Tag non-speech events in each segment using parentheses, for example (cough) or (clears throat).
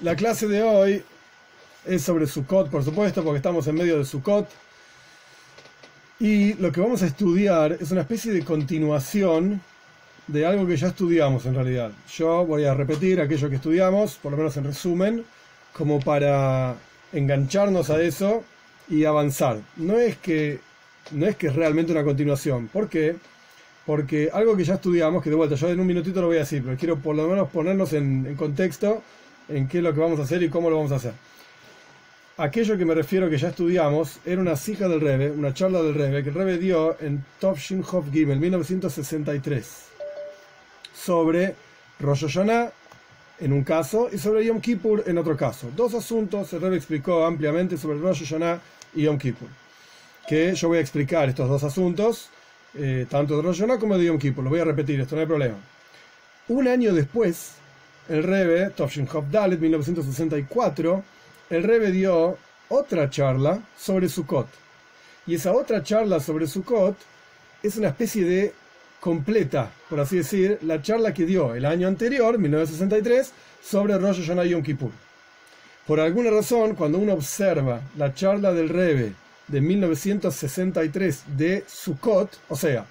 La clase de hoy es sobre Sukkot, por supuesto, porque estamos en medio de Sukkot. Y lo que vamos a estudiar es una especie de continuación de algo que ya estudiamos en realidad. Yo voy a repetir aquello que estudiamos, por lo menos en resumen, como para engancharnos a eso y avanzar. No es que, no es, que es realmente una continuación. ¿Por qué? Porque algo que ya estudiamos, que de vuelta yo en un minutito lo voy a decir, pero quiero por lo menos ponernos en, en contexto en qué es lo que vamos a hacer y cómo lo vamos a hacer. Aquello que me refiero que ya estudiamos era una cija del Rebe, una charla del Rebe, que el Rebe dio en Tovshin Hof Gimel 1963 sobre Rosh Hashanah en un caso y sobre Yom Kippur en otro caso. Dos asuntos, el Rebe explicó ampliamente sobre Rosh Hashanah y Yom Kippur. Que yo voy a explicar estos dos asuntos, eh, tanto de Rosh Hashanah como de Yom Kippur. Lo voy a repetir, esto no hay problema. Un año después, el Rebe, Tovshin Dalet, 1964, el Rebe dio otra charla sobre Sukkot. Y esa otra charla sobre Sukkot es una especie de completa, por así decir, la charla que dio el año anterior, 1963, sobre Rosh Hashanah Yom Kippur. Por alguna razón, cuando uno observa la charla del Rebe de 1963 de Sukkot, o sea,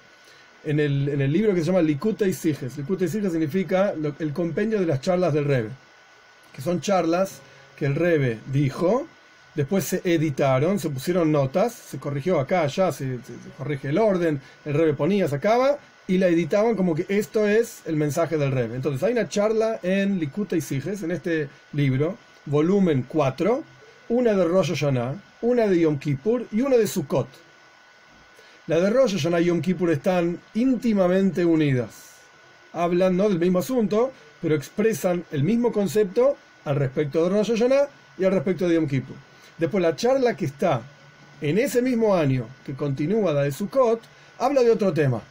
en el, libro que se llama Likutei Siges, Likutei Siges significa el compendio de las charlas del Rebe, que son charlas que el Rebe dijo, después se editaron, se pusieron notas, se corrigió acá, allá, se corrige el orden, el Rebe ponía, sacaba, y la editaban como que esto es el mensaje del Rebe. Entonces hay una charla en Likuta y Siges, en este libro, volumen 4, una de Rosh Hashanah, una de Yom Kippur y una de Sukkot. La de Rosh Hashanah y Yom Kippur están íntimamente unidas. Hablan no del mismo asunto, pero expresan el mismo concepto al respecto de Rosh Hashanah y al respecto de Yom Kippur. Después la charla que está en ese mismo año, que continúa la de Sukkot, habla de otro tema.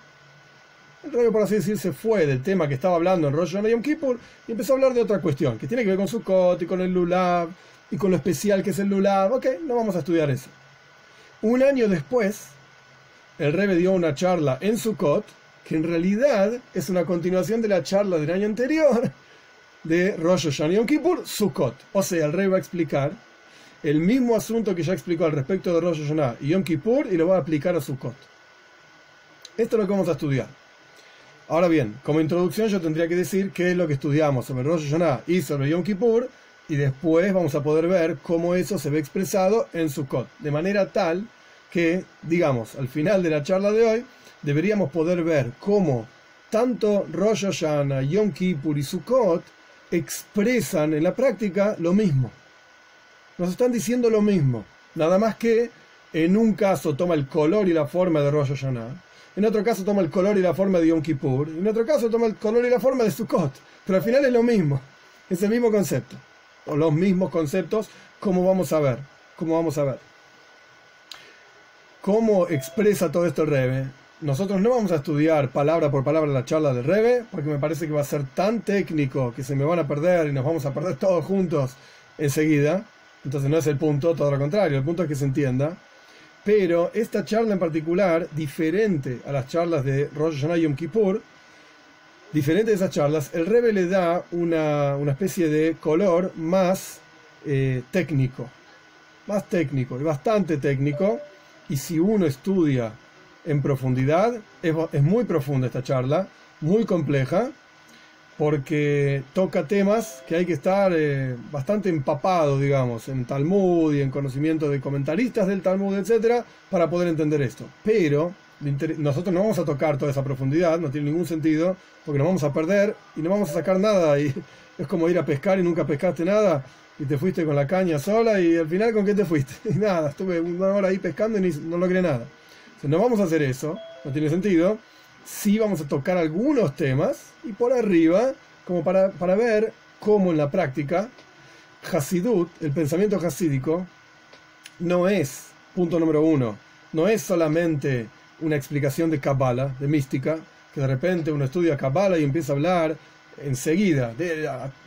El rollo, por así decir, se fue del tema que estaba hablando en Rosh Hashanah y Yom Kippur y empezó a hablar de otra cuestión, que tiene que ver con Sukkot y con el Lulav y con lo especial que es el Lulav. Ok, no vamos a estudiar eso. Un año después, el Rebbe dio una charla en Sukkot, que en realidad es una continuación de la charla del año anterior, de Rosh Hashanah Yom Kippur, Sukkot. O sea, el rey va a explicar el mismo asunto que ya explicó al respecto de Rosh Hashanah y Yom Kippur y lo va a aplicar a Sukkot. Esto es lo que vamos a estudiar. Ahora bien, como introducción yo tendría que decir qué es lo que estudiamos sobre Rosh Hashanah y sobre Yom Kippur y después vamos a poder ver cómo eso se ve expresado en Sukkot. De manera tal que, digamos, al final de la charla de hoy, deberíamos poder ver cómo tanto Rosh Hashanah, Yom Kippur y Sukkot expresan en la práctica lo mismo. Nos están diciendo lo mismo, nada más que en un caso toma el color y la forma de Rosh Hashanah, en otro caso toma el color y la forma de Yom Kippur, en otro caso toma el color y la forma de Sukkot, pero al final es lo mismo, es el mismo concepto, o los mismos conceptos, como vamos a ver, como vamos a ver. ¿Cómo expresa todo esto el Rebe? Nosotros no vamos a estudiar palabra por palabra la charla del Rebe, porque me parece que va a ser tan técnico que se me van a perder y nos vamos a perder todos juntos enseguida. Entonces no es el punto, todo lo contrario, el punto es que se entienda. Pero esta charla en particular, diferente a las charlas de Rosh Hashanah y Yom Kippur, diferente de esas charlas, el Rebe le da una, una especie de color más eh, técnico, más técnico y bastante técnico. Y si uno estudia en profundidad. Es, es, muy profunda esta charla, muy compleja, porque toca temas que hay que estar eh, bastante empapado, digamos, en Talmud y en conocimiento de comentaristas del Talmud, etcétera, para poder entender esto. Pero nosotros no vamos a tocar toda esa profundidad, no tiene ningún sentido, porque nos vamos a perder y no vamos a sacar nada. (laughs) Y es como ir a pescar y nunca pescaste nada. Y te fuiste con la caña sola y al final con qué te fuiste? (laughs) Y nada, estuve una hora ahí pescando y ni, no logré nada. Si no vamos a hacer eso, no tiene sentido. Sí vamos a tocar algunos temas y por arriba, como para, para ver cómo en la práctica Hasidut, el pensamiento hasídico, no es, punto número uno, no es solamente una explicación de Kabbalah, de mística, que de repente uno estudia Kabbalah y empieza a hablar enseguida,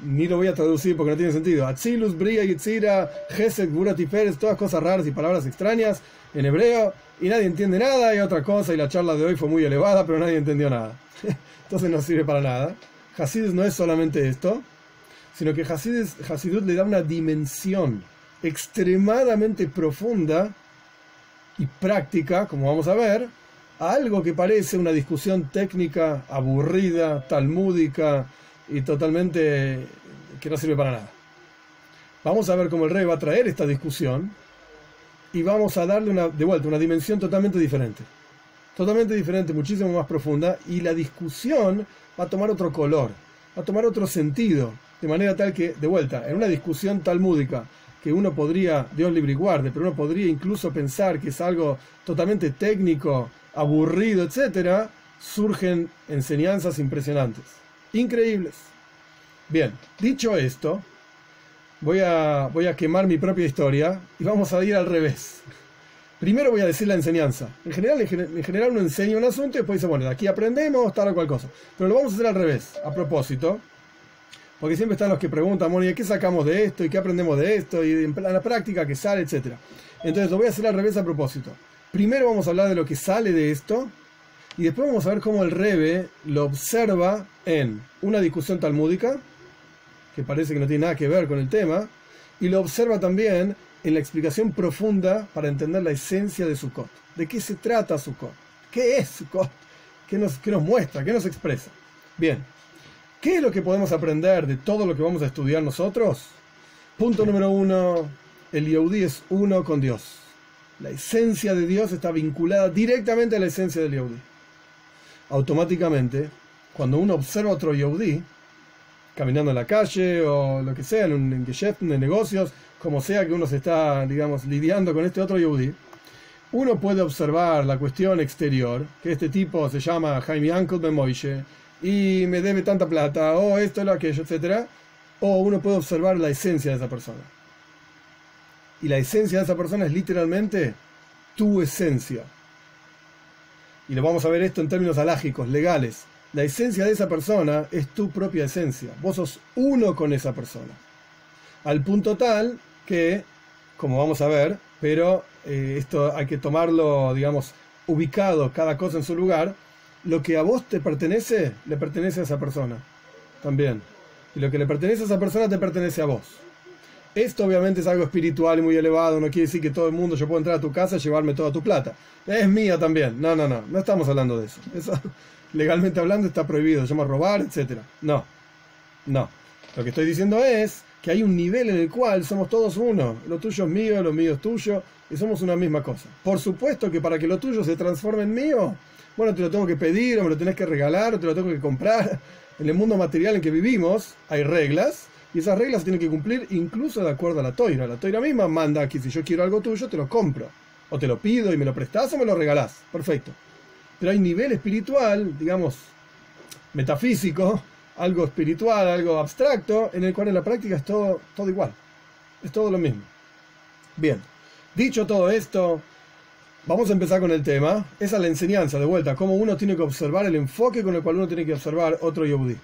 ni lo voy a traducir porque no tiene sentido, Atzilus, Bria, Yitzira, Gesed, Gura, Tiferes, todas cosas raras y palabras extrañas en hebreo, y nadie entiende nada, y otra cosa, y la charla de hoy fue muy elevada, pero nadie entendió nada. (laughs) Entonces no sirve para nada. Hasidus no es solamente esto, sino que Hasidut le da una dimensión extremadamente profunda y práctica, como vamos a ver, a algo que parece una discusión técnica aburrida, talmúdica y totalmente que no sirve para nada. Vamos a ver cómo el rey va a traer esta discusión y vamos a darle una, de vuelta una dimensión totalmente diferente. Totalmente diferente, muchísimo más profunda y la discusión va a tomar otro color, va a tomar otro sentido, de manera tal que, de vuelta, en una discusión talmúdica que uno podría, Dios libre y guarde, pero uno podría incluso pensar que es algo totalmente técnico, aburrido, etc., surgen enseñanzas impresionantes, increíbles. Bien, dicho esto, voy a, voy a quemar mi propia historia y vamos a ir al revés. Primero voy a decir la enseñanza. En general, en general uno enseña un asunto y después dice, bueno, de aquí aprendemos tal o cual cosa. Pero lo vamos a hacer al revés, a propósito. Porque siempre están los que preguntan, bueno, ¿y qué sacamos de esto? ¿Y qué aprendemos de esto? Y en la práctica, ¿qué sale? Etcétera. Entonces lo voy a hacer al revés a propósito. Primero vamos a hablar de lo que sale de esto y después vamos a ver cómo el Rebe lo observa en una discusión talmúdica, que parece que no tiene nada que ver con el tema, y lo observa también en la explicación profunda para entender la esencia de Sukkot. ¿De qué se trata Sukkot? ¿Qué es Sukkot? ¿Qué nos, qué nos muestra? ¿Qué nos expresa? Bien, ¿qué es lo que podemos aprender de todo lo que vamos a estudiar nosotros? Punto número uno, el Yehudi es uno con Dios. La esencia de Dios está vinculada directamente a la esencia del Yehudi. Automáticamente, cuando uno observa a otro Yehudi, caminando en la calle o lo que sea, en un en en negocios, como sea que uno se está, digamos, lidiando con este otro Yehudi, uno puede observar la cuestión exterior, que este tipo se llama Jaime Uncle Ben y me debe tanta plata, o esto, o aquello, etc. O uno puede observar la esencia de esa persona y la esencia de esa persona es literalmente tu esencia. Y lo vamos a ver esto en términos alágicos, legales. La esencia de esa persona es tu propia esencia. Vos sos uno con esa persona. Al punto tal que, como vamos a ver, pero eh, esto hay que tomarlo, digamos, ubicado cada cosa en su lugar, lo que a vos te pertenece, le pertenece a esa persona. También. Y lo que le pertenece a esa persona te pertenece a vos. Esto obviamente es algo espiritual y muy elevado, no quiere decir que todo el mundo yo puedo entrar a tu casa y llevarme toda tu plata. Es mía también. No, no, no, no estamos hablando de eso. Eso (laughs) legalmente hablando está prohibido, se llama robar, etc. No, no. Lo que estoy diciendo es que hay un nivel en el cual somos todos uno. Lo tuyo es mío, lo mío es tuyo y somos una misma cosa. Por supuesto que para que lo tuyo se transforme en mío, bueno, te lo tengo que pedir o me lo tenés que regalar o te lo tengo que comprar. (laughs) En el mundo material en que vivimos hay reglas y esas reglas tienen que cumplir incluso de acuerdo a la toira. La toira misma manda que si yo quiero algo tuyo, te lo compro. O te lo pido y me lo prestás o me lo regalás. Perfecto. Pero hay nivel espiritual, digamos, metafísico, algo espiritual, algo abstracto, en el cual en la práctica es todo, todo igual. Es todo lo mismo. Bien. Dicho todo esto, vamos a empezar con el tema. Esa es la enseñanza, de vuelta, cómo uno tiene que observar el enfoque con el cual uno tiene que observar otro yehudi.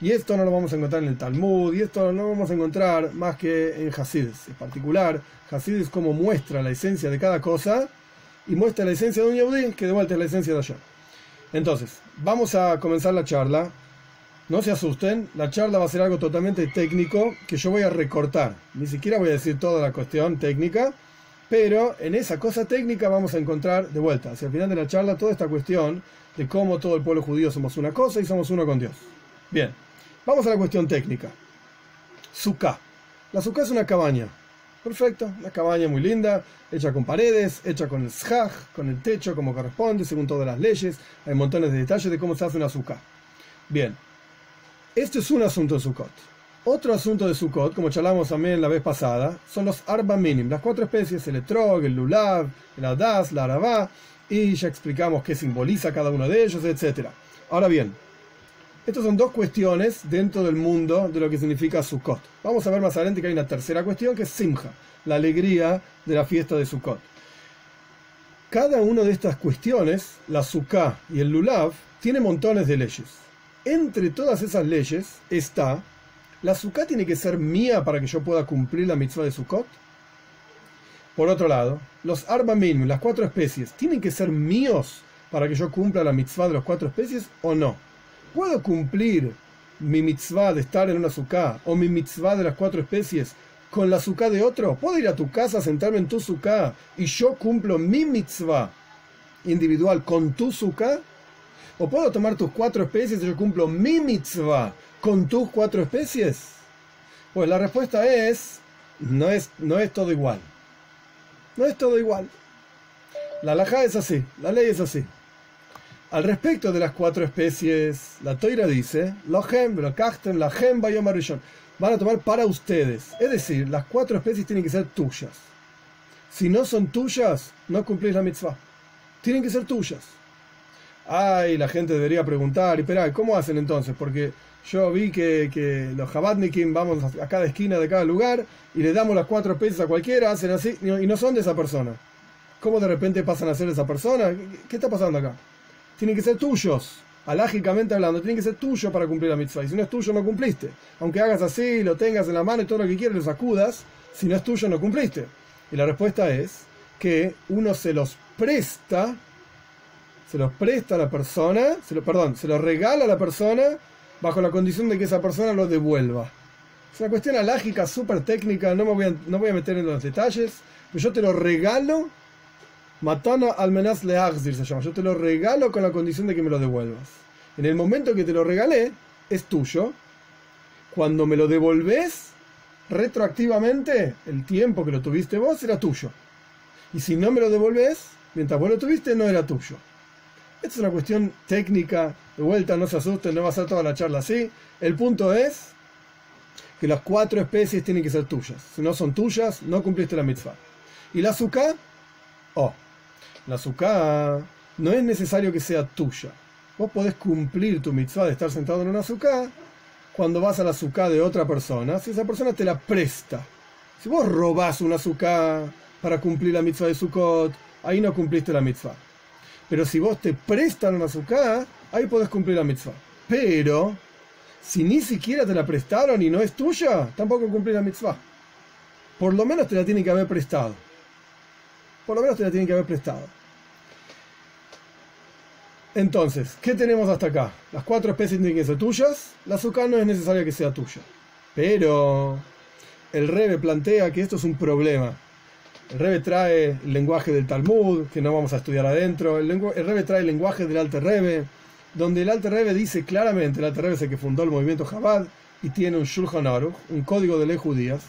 Y esto no lo vamos a encontrar en el Talmud, y esto no lo vamos a encontrar más que en Hasidus. En particular, Hasidus como muestra la esencia de cada cosa y muestra la esencia de un Yehudi, que de vuelta es la esencia de ayer. Entonces, vamos a comenzar la charla. No se asusten, la charla va a ser algo totalmente técnico que yo voy a recortar. Ni siquiera voy a decir toda la cuestión técnica, pero en esa cosa técnica vamos a encontrar de vuelta, hacia el final de la charla, toda esta cuestión de cómo todo el pueblo judío somos una cosa y somos uno con Dios. Bien. Vamos a la cuestión técnica. Sukkah. La sukkah es una cabaña. Perfecto, una cabaña muy linda, hecha con paredes, hecha con el con el techo como corresponde, según todas las leyes. Hay montones de detalles de cómo se hace una sukkah. Bien, este es un asunto de Sukkot. Otro asunto de Sukkot, como charlamos también la vez pasada, son los arba minim, las cuatro especies, el etrog, el lulav, el adas, la arabá, y ya explicamos qué simboliza cada uno de ellos, etc. Ahora bien, estas son dos cuestiones dentro del mundo de lo que significa Sukkot. Vamos a ver más adelante que hay una tercera cuestión que es Simha, la alegría de la fiesta de Sukkot. Cada una de estas cuestiones, la Sukkah y el Lulav, tiene montones de leyes. Entre todas esas leyes está, ¿la Sukkah tiene que ser mía para que yo pueda cumplir la mitzvah de Sukkot? Por otro lado, los Arba las cuatro especies, ¿tienen que ser míos para que yo cumpla la mitzvah de las cuatro especies o no? ¿Puedo cumplir mi mitzvah de estar en una suká o mi mitzvah de las cuatro especies con la suká de otro? ¿Puedo ir a tu casa, sentarme en tu suká y yo cumplo mi mitzvah individual con tu suká? ¿O puedo tomar tus cuatro especies y yo cumplo mi mitzvah con tus cuatro especies? Pues la respuesta es, no es, no es todo igual. No es todo igual. La laja es así, la ley es así. Al respecto de las cuatro especies, la toira dice, van a tomar para ustedes. Es decir, las cuatro especies tienen que ser tuyas. Si no son tuyas, no cumplís la mitzvah. Tienen que ser tuyas. Ay, la gente debería preguntar, espera, ¿cómo hacen entonces? Porque yo vi que, los Jabadnikim vamos a cada esquina de cada lugar y le damos las cuatro especies a cualquiera, hacen así, y no son de esa persona. ¿Cómo de repente pasan a ser esa persona? ¿Qué, está pasando acá? Tienen que ser tuyos, alágicamente hablando, tienen que ser tuyos para cumplir la mitzvah. Y si no es tuyo, no cumpliste. Aunque hagas así, lo tengas en la mano y todo lo que quieras, lo sacudas, si no es tuyo, no cumpliste. Y la respuesta es que uno se los presta se los presta a la persona, se lo, perdón, se los regala a la persona bajo la condición de que esa persona lo devuelva. Es una cuestión alágica, súper técnica, no me voy a, no voy a meter en los detalles, pero yo te lo regalo, matana al menos le se llama, yo te lo regalo con la condición de que me lo devuelvas. En el momento que te lo regalé, es tuyo. Cuando me lo devolves, retroactivamente, el tiempo que lo tuviste vos era tuyo. Y si no me lo devolves, mientras vos lo tuviste, no era tuyo. Esta es una cuestión técnica, de vuelta, no se asusten, no va a ser toda la charla así. El punto es que las cuatro especies tienen que ser tuyas. Si no son tuyas, no cumpliste la mitzvah. ¿Y la azúcar? Oh, la azúcar no es necesario que sea tuya. Vos podés cumplir tu mitzvah de estar sentado en una azúcar cuando vas a la azúcar de otra persona, si esa persona te la presta. Si vos robás una azúcar para cumplir la mitzvah de Sukkot, ahí no cumpliste la mitzvah. Pero si vos te prestan una azúcar, ahí podés cumplir la mitzvah. Pero, si ni siquiera te la prestaron y no es tuya, tampoco cumplís la mitzvah. Por lo menos te la tienen que haber prestado. Por lo menos te la tienen que haber prestado. Entonces, ¿qué tenemos hasta acá? Las cuatro especies tienen que ser tuyas. La azúcar no es necesaria que sea tuya. Pero el Rebe plantea que esto es un problema. El Rebe trae el lenguaje del Talmud, que no vamos a estudiar adentro. El, Rebe trae el lenguaje del Alte Rebe, donde el Alte Rebe dice claramente, el Alte Rebe es el que fundó el movimiento Chabad y tiene un Shulchan Aruch, un código de ley judías.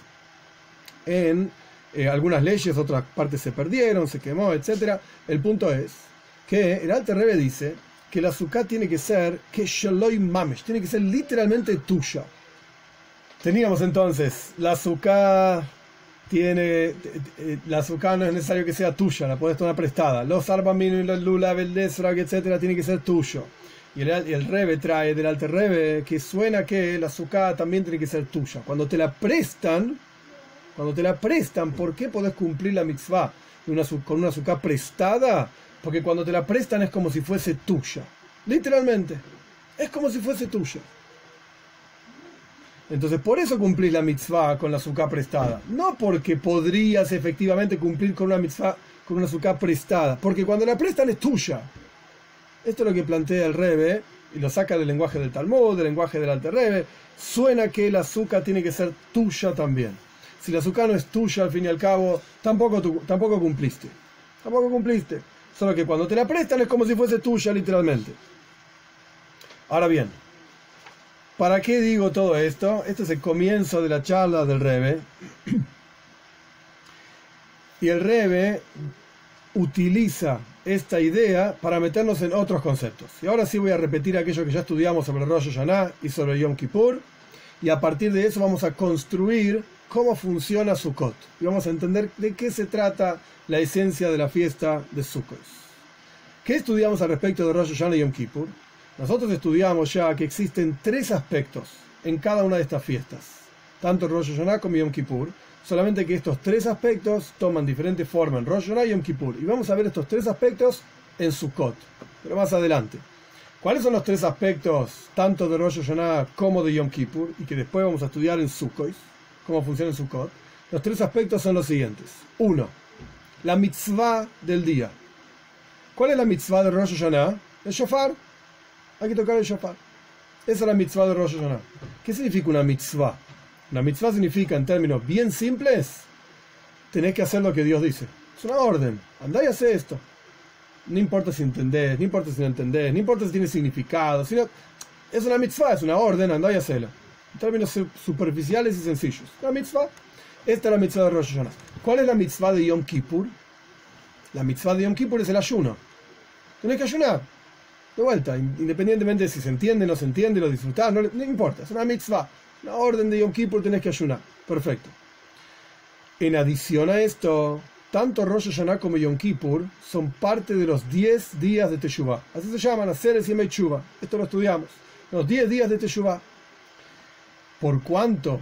En eh, algunas leyes, otras partes se perdieron, se quemó, etc. El punto es que el Alte Rebe dice que la azúcar tiene que ser que Shaloi Mamesh, tiene que ser literalmente tuya. Teníamos entonces la azúcar tiene la azúcar no es necesario que sea tuya, la puedes tomar prestada. Los arbamino y los lula, beldesrag, etcétera, tiene que ser tuyo. Y el, el, Rebe trae del Alter Rebe que suena que la azúcar también tiene que ser tuya. Cuando te la prestan, cuando te la prestan, ¿por qué podés cumplir la mitzvah con una azúcar prestada? Porque cuando te la prestan es como si fuese tuya. Literalmente. Es como si fuese tuya. Entonces, por eso cumplís la mitzvah con la azúcar prestada. No porque podrías efectivamente cumplir con una mitzvah con una azúcar prestada. Porque cuando la prestan es tuya. Esto es lo que plantea el Rebe, y lo saca del lenguaje del Talmud, del lenguaje del Alter Rebe. Suena que el azúcar tiene que ser tuya también. Si la azúcar no es tuya, al fin y al cabo, tampoco, tampoco cumpliste. Tampoco cumpliste. Solo que cuando te la prestan es como si fuese tuya, literalmente. Ahora bien, ¿Para qué digo todo esto? Este es el comienzo de la charla del Rebe. (clears throat) Y el Rebe utiliza esta idea para meternos en otros conceptos. Y ahora sí voy a repetir aquello que ya estudiamos sobre Rosh Hashanah y sobre Yom Kippur. Y a partir de eso vamos a construir cómo funciona Sukkot. Y vamos a entender de qué se trata la esencia de la fiesta de Sukkot. ¿Qué estudiamos al respecto de Rosh Hashanah y Yom Kippur? Nosotros estudiamos ya que existen tres aspectos en cada una de estas fiestas, tanto Rosh Hashanah como Yom Kippur, solamente que estos tres aspectos toman diferente forma en Rosh Hashanah y Yom Kippur. Y vamos a ver estos tres aspectos en Sukkot, pero más adelante. ¿Cuáles son los tres aspectos tanto de Rosh Hashanah como de Yom Kippur y que después vamos a estudiar en Sukkot, cómo funciona en Sukkot? Los tres aspectos son los siguientes. Uno, la mitzvah del día. ¿Cuál es la mitzvah de Rosh Hashanah? El shofar hay que tocar el shofar. Esa es la mitzvah de Rosh Hashanah. ¿Qué significa una mitzvah? Una mitzvah significa, en términos bien simples, tenés que hacer lo que Dios dice. Es una orden. Andá y hace esto. No importa si entendés, no importa si no entendés, no importa si tiene significado. Sino, es una mitzvah, es una orden, andá y hacela. En términos superficiales y sencillos. La mitzvah. Esta es la mitzvah de Rosh Hashanah. ¿Cuál es la mitzvah de Yom Kippur? La mitzvah de Yom Kippur es el ayuno. Tenés que ayunar. De vuelta, independientemente de si se entiende, no se entiende, lo disfrutás, no, no importa. Es una mitzvah. La orden de Yom Kippur tenés que ayunar. Perfecto. En adición a esto, tanto Rosh Hashanah como Yom Kippur son parte de los 10 días de Teshuvah. Así se llaman, hacer y Teshuvah. Esto lo estudiamos. Los 10 días de Teshuvah. Por cuanto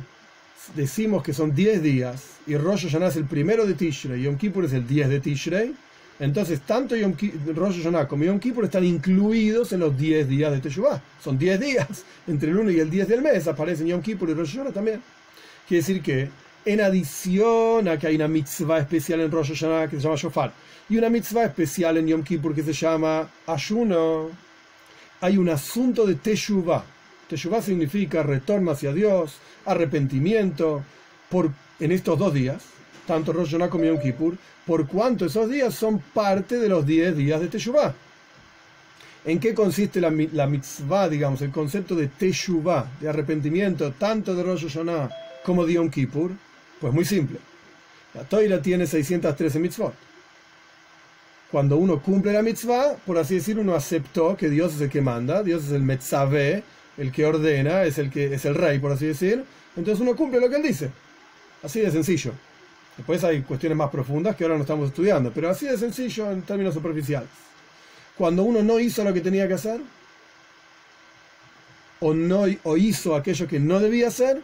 decimos que son 10 días y Rosh Hashanah es el primero de Tishrei y Yom Kippur es el 10 de Tishrei, entonces tanto Yom Rosh Hashanah como Yom Kippur están incluidos en los 10 días de Teshuvah. Son 10 días. (laughs) Entre el 1 y el 10 del mes aparecen Yom Kippur y Rosh Hashanah también. Quiere decir que en adición a que hay una mitzvah especial en Rosh Hashanah que se llama Shofar y una mitzvah especial en Yom Kippur que se llama ayuno, hay un asunto de Teshuvah. Teshuvah significa retorno hacia Dios, arrepentimiento, por, en estos dos días, tanto Rosh Hashanah como Yom Kippur, por cuanto esos días son parte de los 10 días de Teshuvah. ¿En qué consiste la, la mitzvah, digamos, el concepto de Teshuvah, de arrepentimiento, tanto de Rosh Hashanah como de Yom Kippur? Pues muy simple. La Toira tiene 613 mitzvot. Cuando uno cumple la mitzvah, por así decir, uno aceptó que Dios es el que manda, Dios es el metzave, el que ordena, es el que es el rey, por así decir. Entonces uno cumple lo que él dice. Así de sencillo. Después hay cuestiones más profundas que ahora no estamos estudiando, pero así de sencillo en términos superficiales. Cuando uno no hizo lo que tenía que hacer, o, no, hizo aquello que no debía hacer,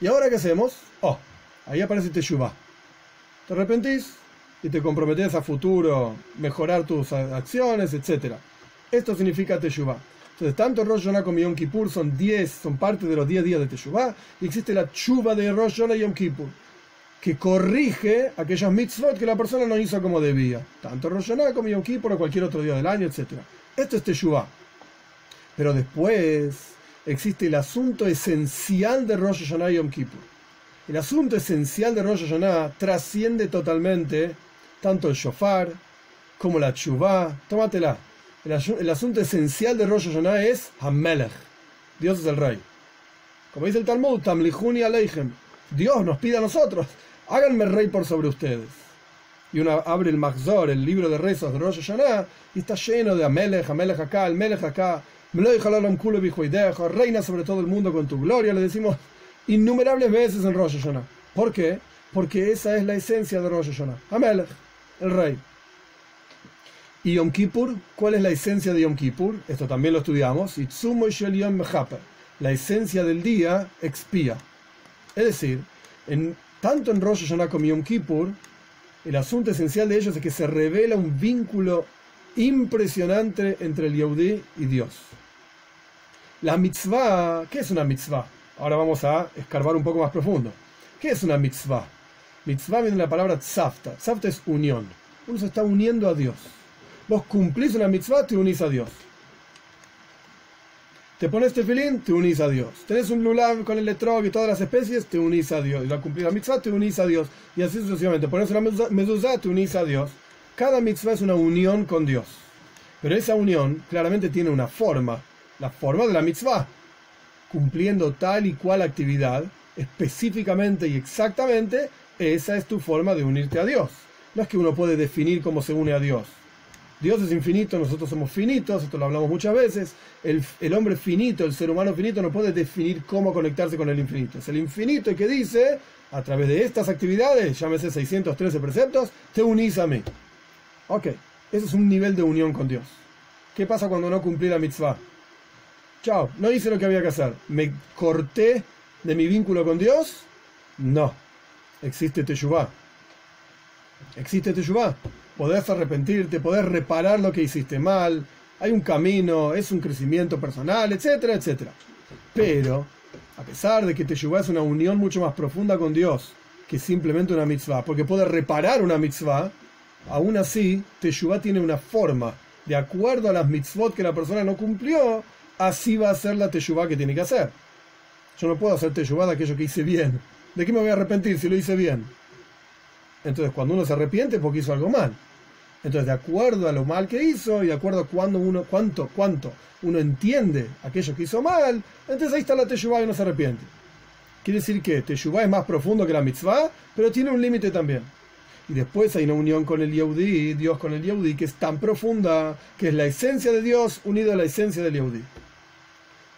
¿y ahora qué hacemos? Oh, Ahí aparece Teshuvah. Te arrepentís y te comprometes a futuro mejorar tus acciones, etc. Esto significa Teshuvah. Entonces, tanto Rosh Hashanah como Yom Kippur son 10, son parte de los 10 días de Teshuvah, y existe la chuva de Rosh Hashanah y Yom Kippur, que corrige aquellos mitzvot que la persona no hizo como debía, tanto Rosh Hashanah como Yom Kippur o cualquier otro día del año, etc. Esto es Teshuvah. Pero después existe el asunto esencial de Rosh Hashanah y Yom Kippur el asunto esencial de Rosh Hashanah trasciende totalmente tanto el shofar como la chuvá. Tómatela. El, asunto esencial de Rosh Hashanah es Hamelech. Dios es el rey. Como dice el Talmud, Tamlihuni Aleichem. Dios nos pide a nosotros, háganme rey por sobre ustedes. Y uno abre el Magzor, el libro de rezos de Rosh Hashanah, y está lleno de Amelech, Amelech acá, el Melech acá. Reina sobre todo el mundo con tu gloria, le decimos innumerables veces en Rosh Hashanah. ¿Por qué? Porque esa es la esencia de Rosh Hashanah. Amelech, el rey. Y Yom Kippur, ¿cuál es la esencia de Yom Kippur? Esto también lo estudiamos. La esencia del día expía. Es decir, en, tanto en Rosh Hashanah como Yom Kippur, el asunto esencial de ellos es que se revela un vínculo impresionante entre el Yehudi y Dios. La mitzvah, ¿qué es una mitzvah? Ahora vamos a escarbar un poco más profundo. ¿Qué es una mitzvah? Mitzvah viene de la palabra tzafta. Tzafta es unión. Uno se está uniendo a Dios. Vos cumplís una mitzvah, te unís a Dios. Te pones tefilín, te unís a Dios. Tenés un lulav con el etrog y todas las especies, te unís a Dios. Y la cumplís la mitzvah, te unís a Dios. Y así sucesivamente. Pones una mezuzá, te unís a Dios. Cada mitzvah es una unión con Dios. Pero esa unión claramente tiene una forma. La forma de la mitzvah cumpliendo tal y cual actividad, específicamente y exactamente, esa es tu forma de unirte a Dios. No es que uno puede definir cómo se une a Dios. Dios es infinito, nosotros somos finitos, esto lo hablamos muchas veces. El, hombre finito, el ser humano finito, no puede definir cómo conectarse con el infinito. Es el infinito el que dice, a través de estas actividades, llámese 613 preceptos, te unís a mí. Ok, ese es un nivel de unión con Dios. ¿Qué pasa cuando no cumplí la mitzvah? Chao, no hice lo que había que hacer. ¿Me corté de mi vínculo con Dios? No. Existe Teshuvah. Existe Teshuvah. Podés arrepentirte, podés reparar lo que hiciste mal. Hay un camino, es un crecimiento personal, etcétera, etcétera. Pero, a pesar de que Teshuvah es una unión mucho más profunda con Dios que simplemente una mitzvah, porque puede reparar una mitzvah, aún así, Teshuvah tiene una forma, de acuerdo a las mitzvot que la persona no cumplió, así va a ser la teshuvá que tiene que hacer. Yo no puedo hacer teshuvá de aquello que hice bien. ¿De qué me voy a arrepentir si lo hice bien? Entonces, cuando uno se arrepiente es porque hizo algo mal. Entonces, de acuerdo a lo mal que hizo y de acuerdo a cuando uno, cuánto, cuánto uno entiende aquello que hizo mal, entonces ahí está la teshuvá y uno se arrepiente. Quiere decir que teshuvá es más profundo que la mitzvah, pero tiene un límite también. Y después hay una unión con el Yehudi, Dios con el Yehudi, que es tan profunda, que es la esencia de Dios unido a la esencia del Yehudi.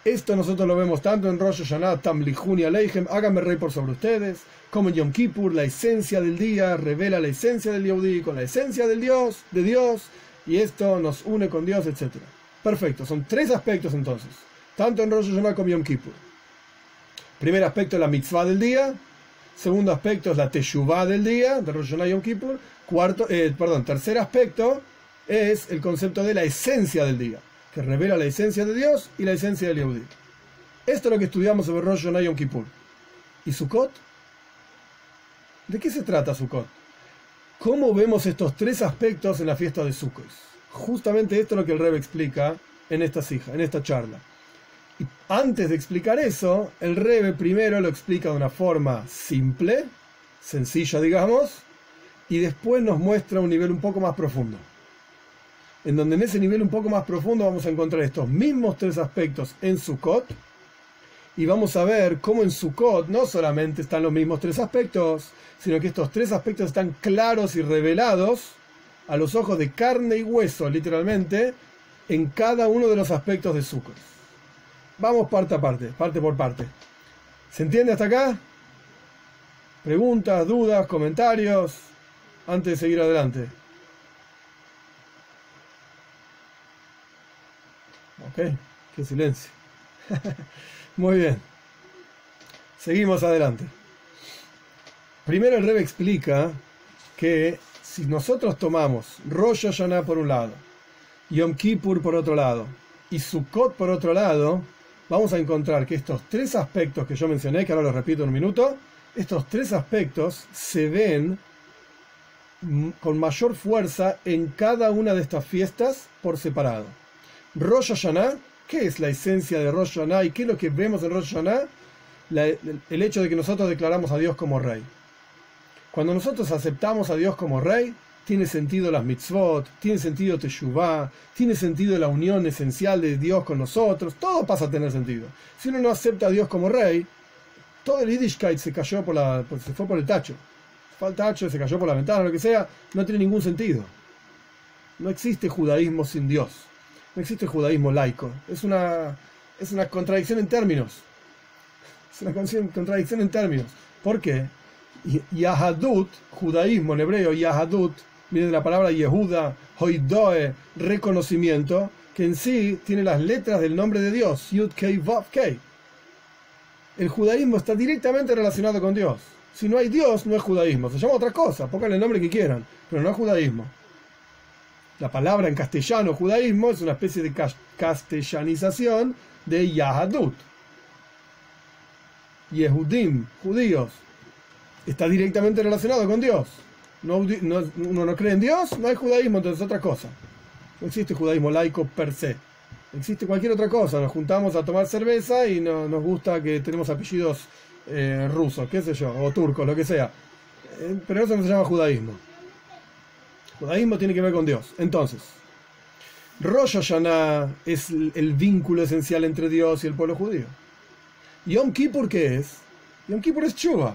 Esto nosotros lo vemos tanto en Rosh Hashanah, Tamlihun y Aleichem, háganme rey por sobre ustedes, como en Yom Kippur, la esencia del día revela la esencia del Yehudi con la esencia del Dios, de Dios, y esto nos une con Dios, etc. Perfecto, son tres aspectos entonces, tanto en Rosh Hashanah como en Yom Kippur. Primer aspecto es la mitzvah del día, segundo aspecto es la teshuvah del día, de Rosh Hashanah y Yom Kippur, cuarto, eh, perdón, tercer aspecto es el concepto de la esencia del día que revela la esencia de Dios y la esencia del Yehudi. Esto es lo que estudiamos sobre Rosh Hashanah Kippur. ¿Y Sukkot? ¿De qué se trata Sukkot? ¿Cómo vemos estos tres aspectos en la fiesta de Sukkot? Justamente esto es lo que el Rebbe explica en esta sija, en esta charla. Y antes de explicar eso, el Rebbe primero lo explica de una forma simple, sencilla, digamos, y después nos muestra un nivel un poco más profundo en donde en ese nivel un poco más profundo vamos a encontrar estos mismos tres aspectos en Sukkot, y vamos a ver cómo en Sukkot no solamente están los mismos tres aspectos, sino que estos tres aspectos están claros y revelados a los ojos de carne y hueso, literalmente, en cada uno de los aspectos de Sukkot. Vamos parte a parte, parte por parte. ¿Se entiende hasta acá? ¿Preguntas, dudas, comentarios? Antes de seguir adelante. Ok, qué silencio. (laughs) Muy bien. Seguimos adelante. Primero el Rebbe explica que si nosotros tomamos Rosh Hashanah por un lado, Yom Kippur por otro lado y Sukkot por otro lado, vamos a encontrar que estos tres aspectos que yo mencioné, que ahora los repito en un minuto, estos tres aspectos se ven con mayor fuerza en cada una de estas fiestas por separado. Rosh Hashanah, ¿qué es la esencia de Rosh Hashanah y qué es lo que vemos en Rosh Hashanah? el hecho de que nosotros declaramos a Dios como rey. Cuando nosotros aceptamos a Dios como rey, tiene sentido las mitzvot, tiene sentido Teshuvah, tiene sentido la unión esencial de Dios con nosotros, todo pasa a tener sentido. Si uno no acepta a Dios como rey, todo el Yiddishkeit se cayó por la, se fue por el tacho. Fue al tacho, se cayó por la ventana, lo que sea, no tiene ningún sentido. No existe judaísmo sin Dios no existe judaísmo laico. Es una, es una contradicción en términos. Es una contradicción en términos. ¿Por qué? Yahadut, judaísmo en hebreo, Yahadut, viene de la palabra Yehuda, Hoidoe, reconocimiento, que en sí tiene las letras del nombre de Dios, Yud Kei Vav Kei. El judaísmo está directamente relacionado con Dios. Si no hay Dios, no es judaísmo. Se llama otra cosa, pónganle el nombre que quieran, pero no es judaísmo. La palabra en castellano judaísmo es una especie de castellanización de Yahadut. Yehudim, judíos, está directamente relacionado con Dios. No, uno no cree en Dios, no hay judaísmo, entonces es otra cosa. No existe judaísmo laico per se. Existe cualquier otra cosa. Nos juntamos a tomar cerveza y no, nos gusta que tenemos apellidos eh, rusos, qué sé yo, o turcos, lo que sea. Eh, pero eso no se llama judaísmo. Judaísmo tiene que ver con Dios. Entonces, Rosh Hashanah es el vínculo esencial entre Dios y el pueblo judío. Yom Kippur, ¿qué es? Yom Kippur es Chuba.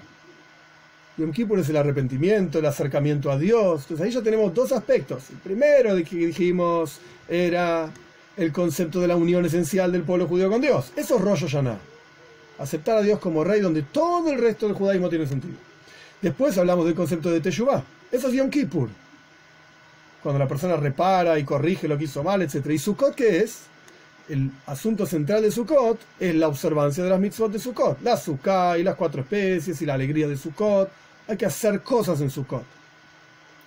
Yom Kippur es el arrepentimiento, el acercamiento a Dios. Entonces ahí ya tenemos dos aspectos. El primero de que dijimos era el concepto de la unión esencial del pueblo judío con Dios. Eso es Rosh Hashanah. Aceptar a Dios como rey donde todo el resto del judaísmo tiene sentido. Después hablamos del concepto de Teshuvah. Eso es Yom Kippur cuando la persona repara y corrige lo que hizo mal, etc. ¿Y Sukkot qué es? El asunto central de Sukkot es la observancia de las mitzvot de Sukkot. La Sukkah y las cuatro especies y la alegría de Sukkot. Hay que hacer cosas en Sukkot.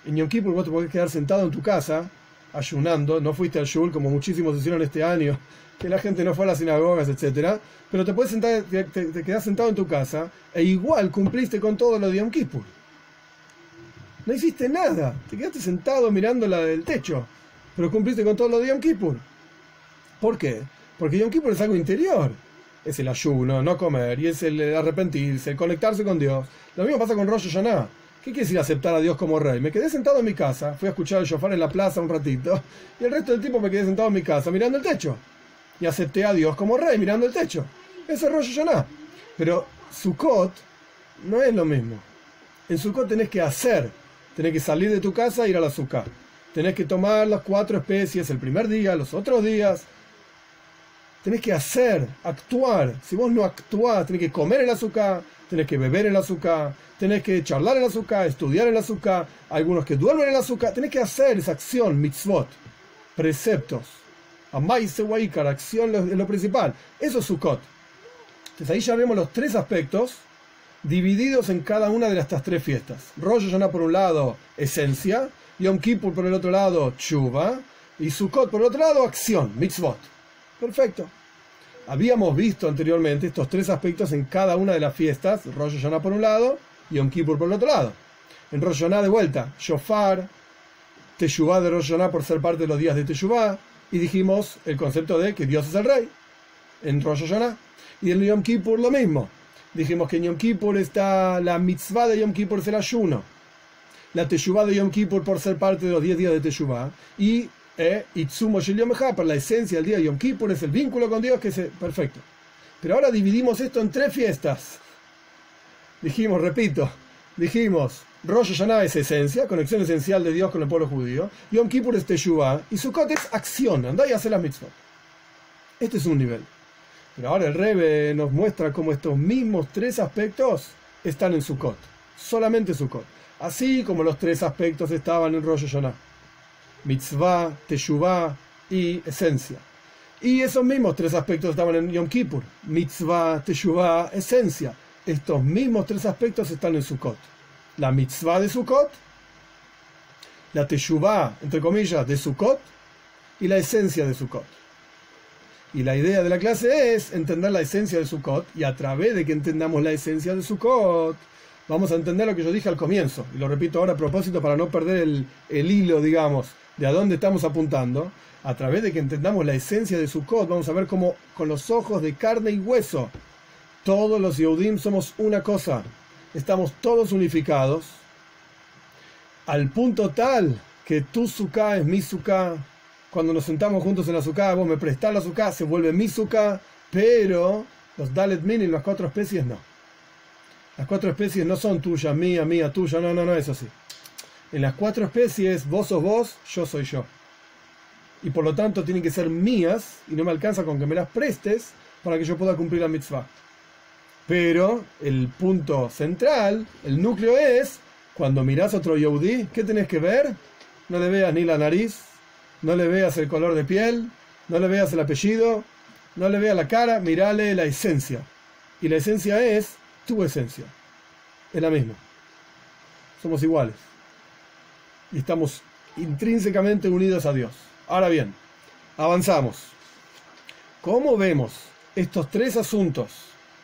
En Yom Kippur vos te podés quedar sentado en tu casa, ayunando. No fuiste al shul como muchísimos hicieron este año, que la gente no fue a las sinagogas, etc. Pero te puedes sentar, te, te sentado en tu casa e igual cumpliste con todo lo de Yom Kippur. No hiciste nada. Te quedaste sentado mirando la del techo. Pero cumpliste con todo lo de Yom Kippur. ¿Por qué? Porque Yom Kippur es algo interior. Es el ayuno, no comer, y es el arrepentirse, el conectarse con Dios. Lo mismo pasa con Rosh Hashanah. ¿Qué quiere decir aceptar a Dios como rey? Me quedé sentado en mi casa, fui a escuchar el shofar en la plaza un ratito, y el resto del tiempo me quedé sentado en mi casa mirando el techo. Y acepté a Dios como rey mirando el techo. Eso es Rosh Hashanah. Pero Sukkot no es lo mismo. En Sukkot tenés que hacer, tenés que salir de tu casa e ir a la Sukkah. Tenés que tomar las cuatro especies el primer día, los otros días. Tenés que hacer, actuar. Si vos no actuás, tenés que comer el azúcar, tenés que beber el azúcar, tenés que charlar el azúcar, estudiar el azúcar, algunos que duermen el azúcar. Tenés que hacer esa acción, mitzvot, preceptos. Amaise Waikar, acción es lo principal. Eso es Sukkot. Entonces ahí ya vemos los tres aspectos divididos en cada una de estas tres fiestas. Rosh Hashanah por un lado, esencia, Yom Kippur por el otro lado, chuva, y Sukkot por el otro lado, acción, mitzvot. Perfecto. Habíamos visto anteriormente estos tres aspectos en cada una de las fiestas, Rosh Hashanah por un lado, Yom Kippur por el otro lado. En Rosh Hashanah de vuelta, Shofar, Teshuvah de Rosh Hashanah por ser parte de los días de Teshuvah, y dijimos el concepto de que Dios es el rey en Rosh Hashanah. Y en Yom Kippur lo mismo. Dijimos que en Yom Kippur está la mitzvah de Yom Kippur es el ayuno. La Teshuvah de Yom Kippur por ser parte de los 10 días de Teshuvah. Y eh, Itzumo Yom por la esencia del día de Yom Kippur es el vínculo con Dios que es perfecto. Pero ahora dividimos esto en tres fiestas. Dijimos, repito, dijimos, Rosh Hashanah es esencia, conexión esencial de Dios con el pueblo judío. Yom Kippur es Teshuvah. Y Sukkot es acción, anda y hace las mitzvot. Este es un nivel. Pero ahora el Rebe nos muestra cómo estos mismos tres aspectos están en Sukkot. Solamente Sukkot. Así como los tres aspectos estaban en Rosh Hashanah. Mitzvah, Teshuvah y esencia. Y esos mismos tres aspectos estaban en Yom Kippur. Mitzvah, Teshuvah, esencia. Estos mismos tres aspectos están en Sukkot. La mitzvah de Sukkot, la Teshuvah, entre comillas, de Sukkot y la esencia de Sukkot. Y la idea de la clase es entender la esencia de Sukkot y a través de que entendamos la esencia de Sukkot, vamos a entender lo que yo dije al comienzo. Y lo repito ahora a propósito para no perder el, el hilo, digamos, de a dónde estamos apuntando. A través de que entendamos la esencia de Sukkot, vamos a ver cómo con los ojos de carne y hueso, todos los Yehudim somos una cosa. Estamos todos unificados al punto tal que tu Sukkah es mi Sukkah, cuando nos sentamos juntos en la azúcar, vos me prestás la azúcar, se vuelve mi azúcar, pero los Dalet Min y las cuatro especies no. Las cuatro especies no son tuyas, mía, mía, tuya, no, no, no es así. En las cuatro especies, vos sos vos, yo soy yo. Y por lo tanto tienen que ser mías y no me alcanza con que me las prestes para que yo pueda cumplir la mitzvah. Pero el punto central, el núcleo es, cuando mirás otro Yehudi, ¿qué tenés que ver? No le veas ni la nariz, no le veas el color de piel, no le veas el apellido, no le veas la cara, mirale la esencia. Y la esencia es tu esencia. Es la misma. Somos iguales. Y estamos intrínsecamente unidos a Dios. Ahora bien, avanzamos. ¿Cómo vemos estos tres asuntos?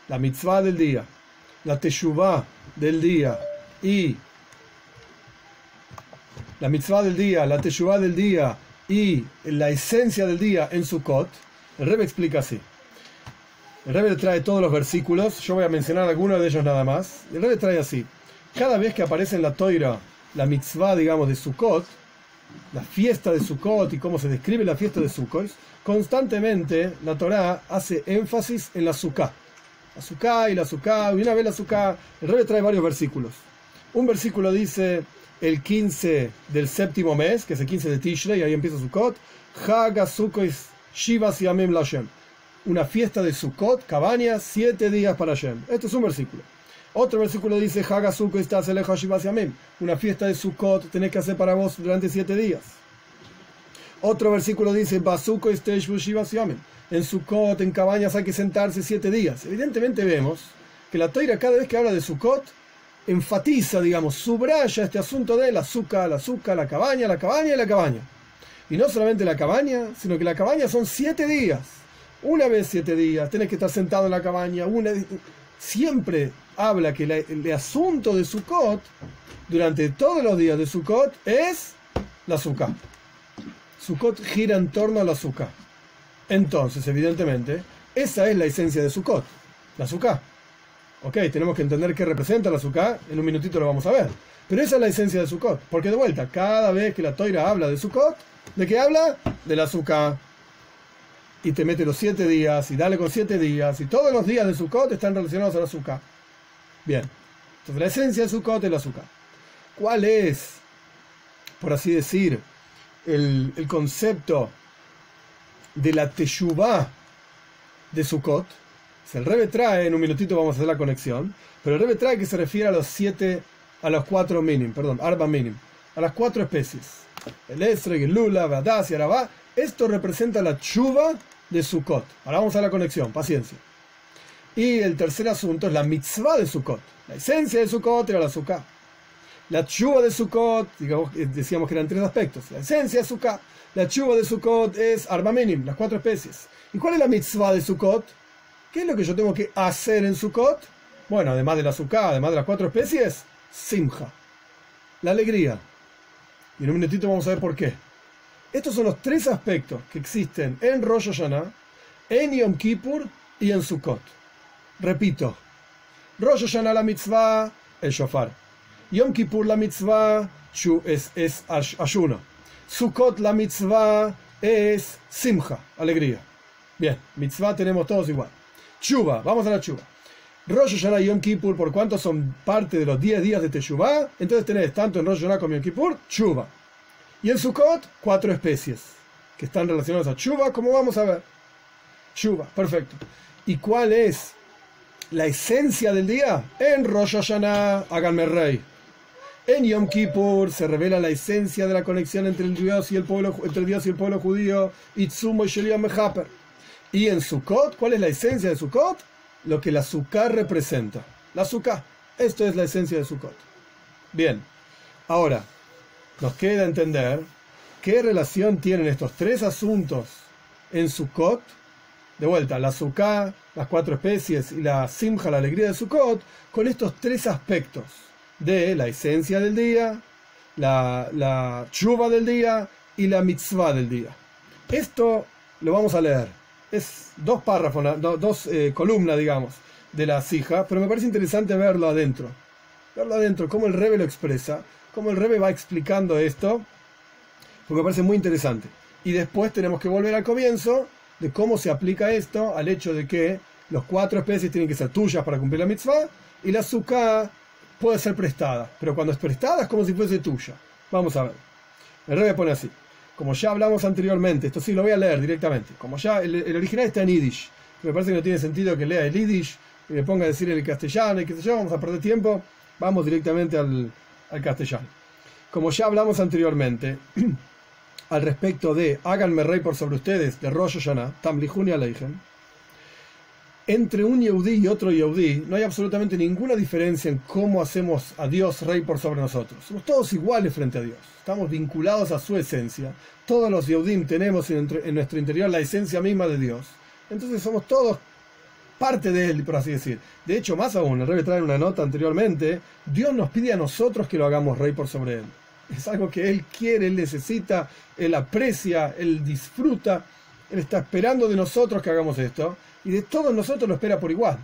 La mitzvah del día, la teshuvah del día y la mitzvah del día, la teshuvah del día y la esencia del día en Sukkot, el Rebbe explica así. El Rebbe trae todos los versículos, yo voy a mencionar algunos de ellos nada más. El Rebbe trae así. Cada vez que aparece en la Toira la mitzvah, digamos, de Sukkot, la fiesta de Sukkot y cómo se describe la fiesta de Sukkot, constantemente la Torá hace énfasis en la Sukkah. La Sukkah y la Sukkah, y una vez la Sukkah, el Rebbe trae varios versículos. Un versículo dice, el 15 del séptimo mes, que es el 15 de Tishrei, ahí empieza Sukkot, Haga Sukkot Shivas Yamim Lashem. Una fiesta de Sukkot, cabaña, siete días para Hashem. Este es un versículo. Otro versículo dice, Haga Sukkot estás Shivas Yamim. Una fiesta de Sukkot tenés que hacer para vos durante siete días. Otro versículo dice, Basuko Shivas Yamim. En Sukkot, en cabañas hay que sentarse siete días. Evidentemente vemos que la toira cada vez que habla de Sukkot, enfatiza, digamos, subraya este asunto de la azúcar, la azúcar, la cabaña, la cabaña y la cabaña. Y no solamente la cabaña, sino que la cabaña son siete días. Una vez siete días, tenés que estar sentado en la cabaña. Una, siempre habla que el asunto de Sukkot, durante todos los días de Sukkot, es la azúcar. Sukkot gira en torno a la azúcar. Entonces, evidentemente, esa es la esencia de Sukkot, la Sukkah. Ok, tenemos que entender qué representa la Sukkah, en un minutito lo vamos a ver. Pero esa es la esencia de Sukkot, porque de vuelta, cada vez que la Toira habla de Sukkot, ¿de qué habla? De la. Y te mete los siete días, y dale con siete días, y todos los días de Sukkot están relacionados a la. Bien, entonces la esencia de Sukkot es la Sukkah. ¿Cuál es, por así decir, el, el concepto de la Teshuvah de Sukkot? El Rebe trae, en un minutito vamos a hacer la conexión, pero el Rebe trae que se refiere a los siete, a los cuatro minim, perdón, arba minim, a las cuatro especies. El Esreg, el Lula, Badas y Arabá. Esto representa la chuva de Sukkot. Ahora vamos a la conexión, paciencia. Y el tercer asunto es la mitzvah de Sukkot. La esencia de Sukkot era la Sukkah. La chuva de Sukkot, eh, decíamos que eran tres aspectos. La esencia de Sukkot. La chuva de Sukkot es arba minim, las cuatro especies. ¿Y cuál es la mitzvah de Sukkot? ¿Qué es lo que yo tengo que hacer en Sukkot? Bueno, además de la azúcar, además de las cuatro especies, Simja, la alegría. Y en un minutito vamos a ver por qué. Estos son los tres aspectos que existen en Rosh Hashanah, en Yom Kippur y en Sukkot. Repito, Rosh Hashanah la mitzvah, el shofar. Yom Kippur la mitzvah es, es ayuno. Sukkot la mitzvah es simja, alegría. Bien, mitzvah tenemos todos igual. Chuba, vamos a la Chuba. Rosh Hashanah y Yom Kippur, por cuánto son parte de los 10 días de Teshuvah, entonces tenés tanto en Rosh Hashanah como en Yom Kippur, Chuba. Y en Sukkot, cuatro especies que están relacionadas a Chuba, como vamos a ver. Chuba, perfecto. ¿Y cuál es la esencia del día? En Rosh Hashanah, háganme rey. En Yom Kippur se revela la esencia de la conexión entre el Dios y el pueblo, entre Dios y el pueblo judío, Itzumo y Sheliam. Y en Sukkot, ¿cuál es la esencia de Sukkot? Lo que la azúcar representa. La azúcar. Esto es la esencia de Sukkot. Bien. Ahora, nos queda entender qué relación tienen estos tres asuntos en Sukkot. De vuelta, la azúcar, las cuatro especies y la simja, la alegría de Sukkot, con estos tres aspectos de la esencia del día, la, la chuva del día y la mitzvah del día. Esto lo vamos a leer es dos párrafos, dos eh, columnas, digamos, de la sija, pero me parece interesante verlo adentro. Verlo adentro, cómo el Rebe lo expresa, cómo el Rebe va explicando esto, porque me parece muy interesante. Y después tenemos que volver al comienzo de cómo se aplica esto al hecho de que los cuatro especies tienen que ser tuyas para cumplir la mitzvah y la azúcar puede ser prestada, pero cuando es prestada es como si fuese tuya. Vamos a ver. El Rebe pone así como ya hablamos anteriormente, esto sí lo voy a leer directamente, como ya el, original está en Yiddish, me parece que no tiene sentido que lea el Yiddish y me ponga a decir el castellano y qué sé yo, vamos a perder tiempo, vamos directamente al, castellano. Como ya hablamos anteriormente, (clears throat) al respecto de háganme rey por sobre ustedes de Rosh Hashanah, Tamlihun y entre un Yehudí y otro Yehudí no hay absolutamente ninguna diferencia en cómo hacemos a Dios rey por sobre nosotros. Somos todos iguales frente a Dios. Estamos vinculados a su esencia. Todos los Yehudim tenemos en, nuestro interior la esencia misma de Dios. Entonces somos todos parte de Él, por así decir. De hecho, más aún, el rey trae una nota anteriormente, Dios nos pide a nosotros que lo hagamos rey por sobre Él. Es algo que Él quiere, Él necesita, Él aprecia, Él disfruta. Él está esperando de nosotros que hagamos esto y de todos nosotros lo espera por igual.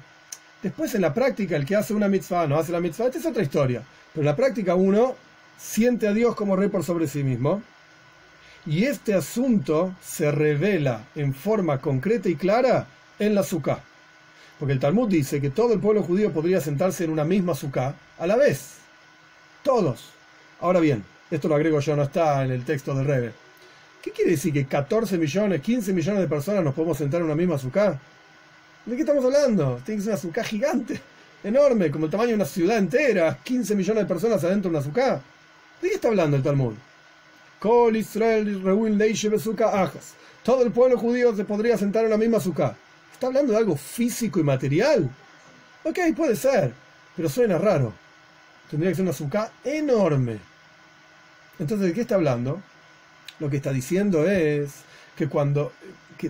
Después en la práctica el que hace una mitzvah no hace la mitzvah, esta es otra historia. Pero en la práctica uno siente a Dios como rey por sobre sí mismo. Y este asunto se revela en forma concreta y clara en la sukkah. Porque el Talmud dice que todo el pueblo judío podría sentarse en una misma sukkah a la vez. Todos. Ahora bien, esto lo agrego yo, no está en el texto del Rebe. ¿Qué quiere decir que 14 millones, 15 millones de personas nos podemos sentar en una misma sukkah? ¿De qué estamos hablando? Tiene que ser una azúcar gigante, enorme, como el tamaño de una ciudad entera, 15 millones de personas adentro de una azúcar. ¿De qué está hablando el Talmud? Kol Israel Todo el pueblo judío se podría sentar en la misma azúcar. ¿Está hablando de algo físico y material? Ok, puede ser, pero suena raro. Tendría que ser una azúcar enorme. Entonces, ¿de qué está hablando? Lo que está diciendo es que cuando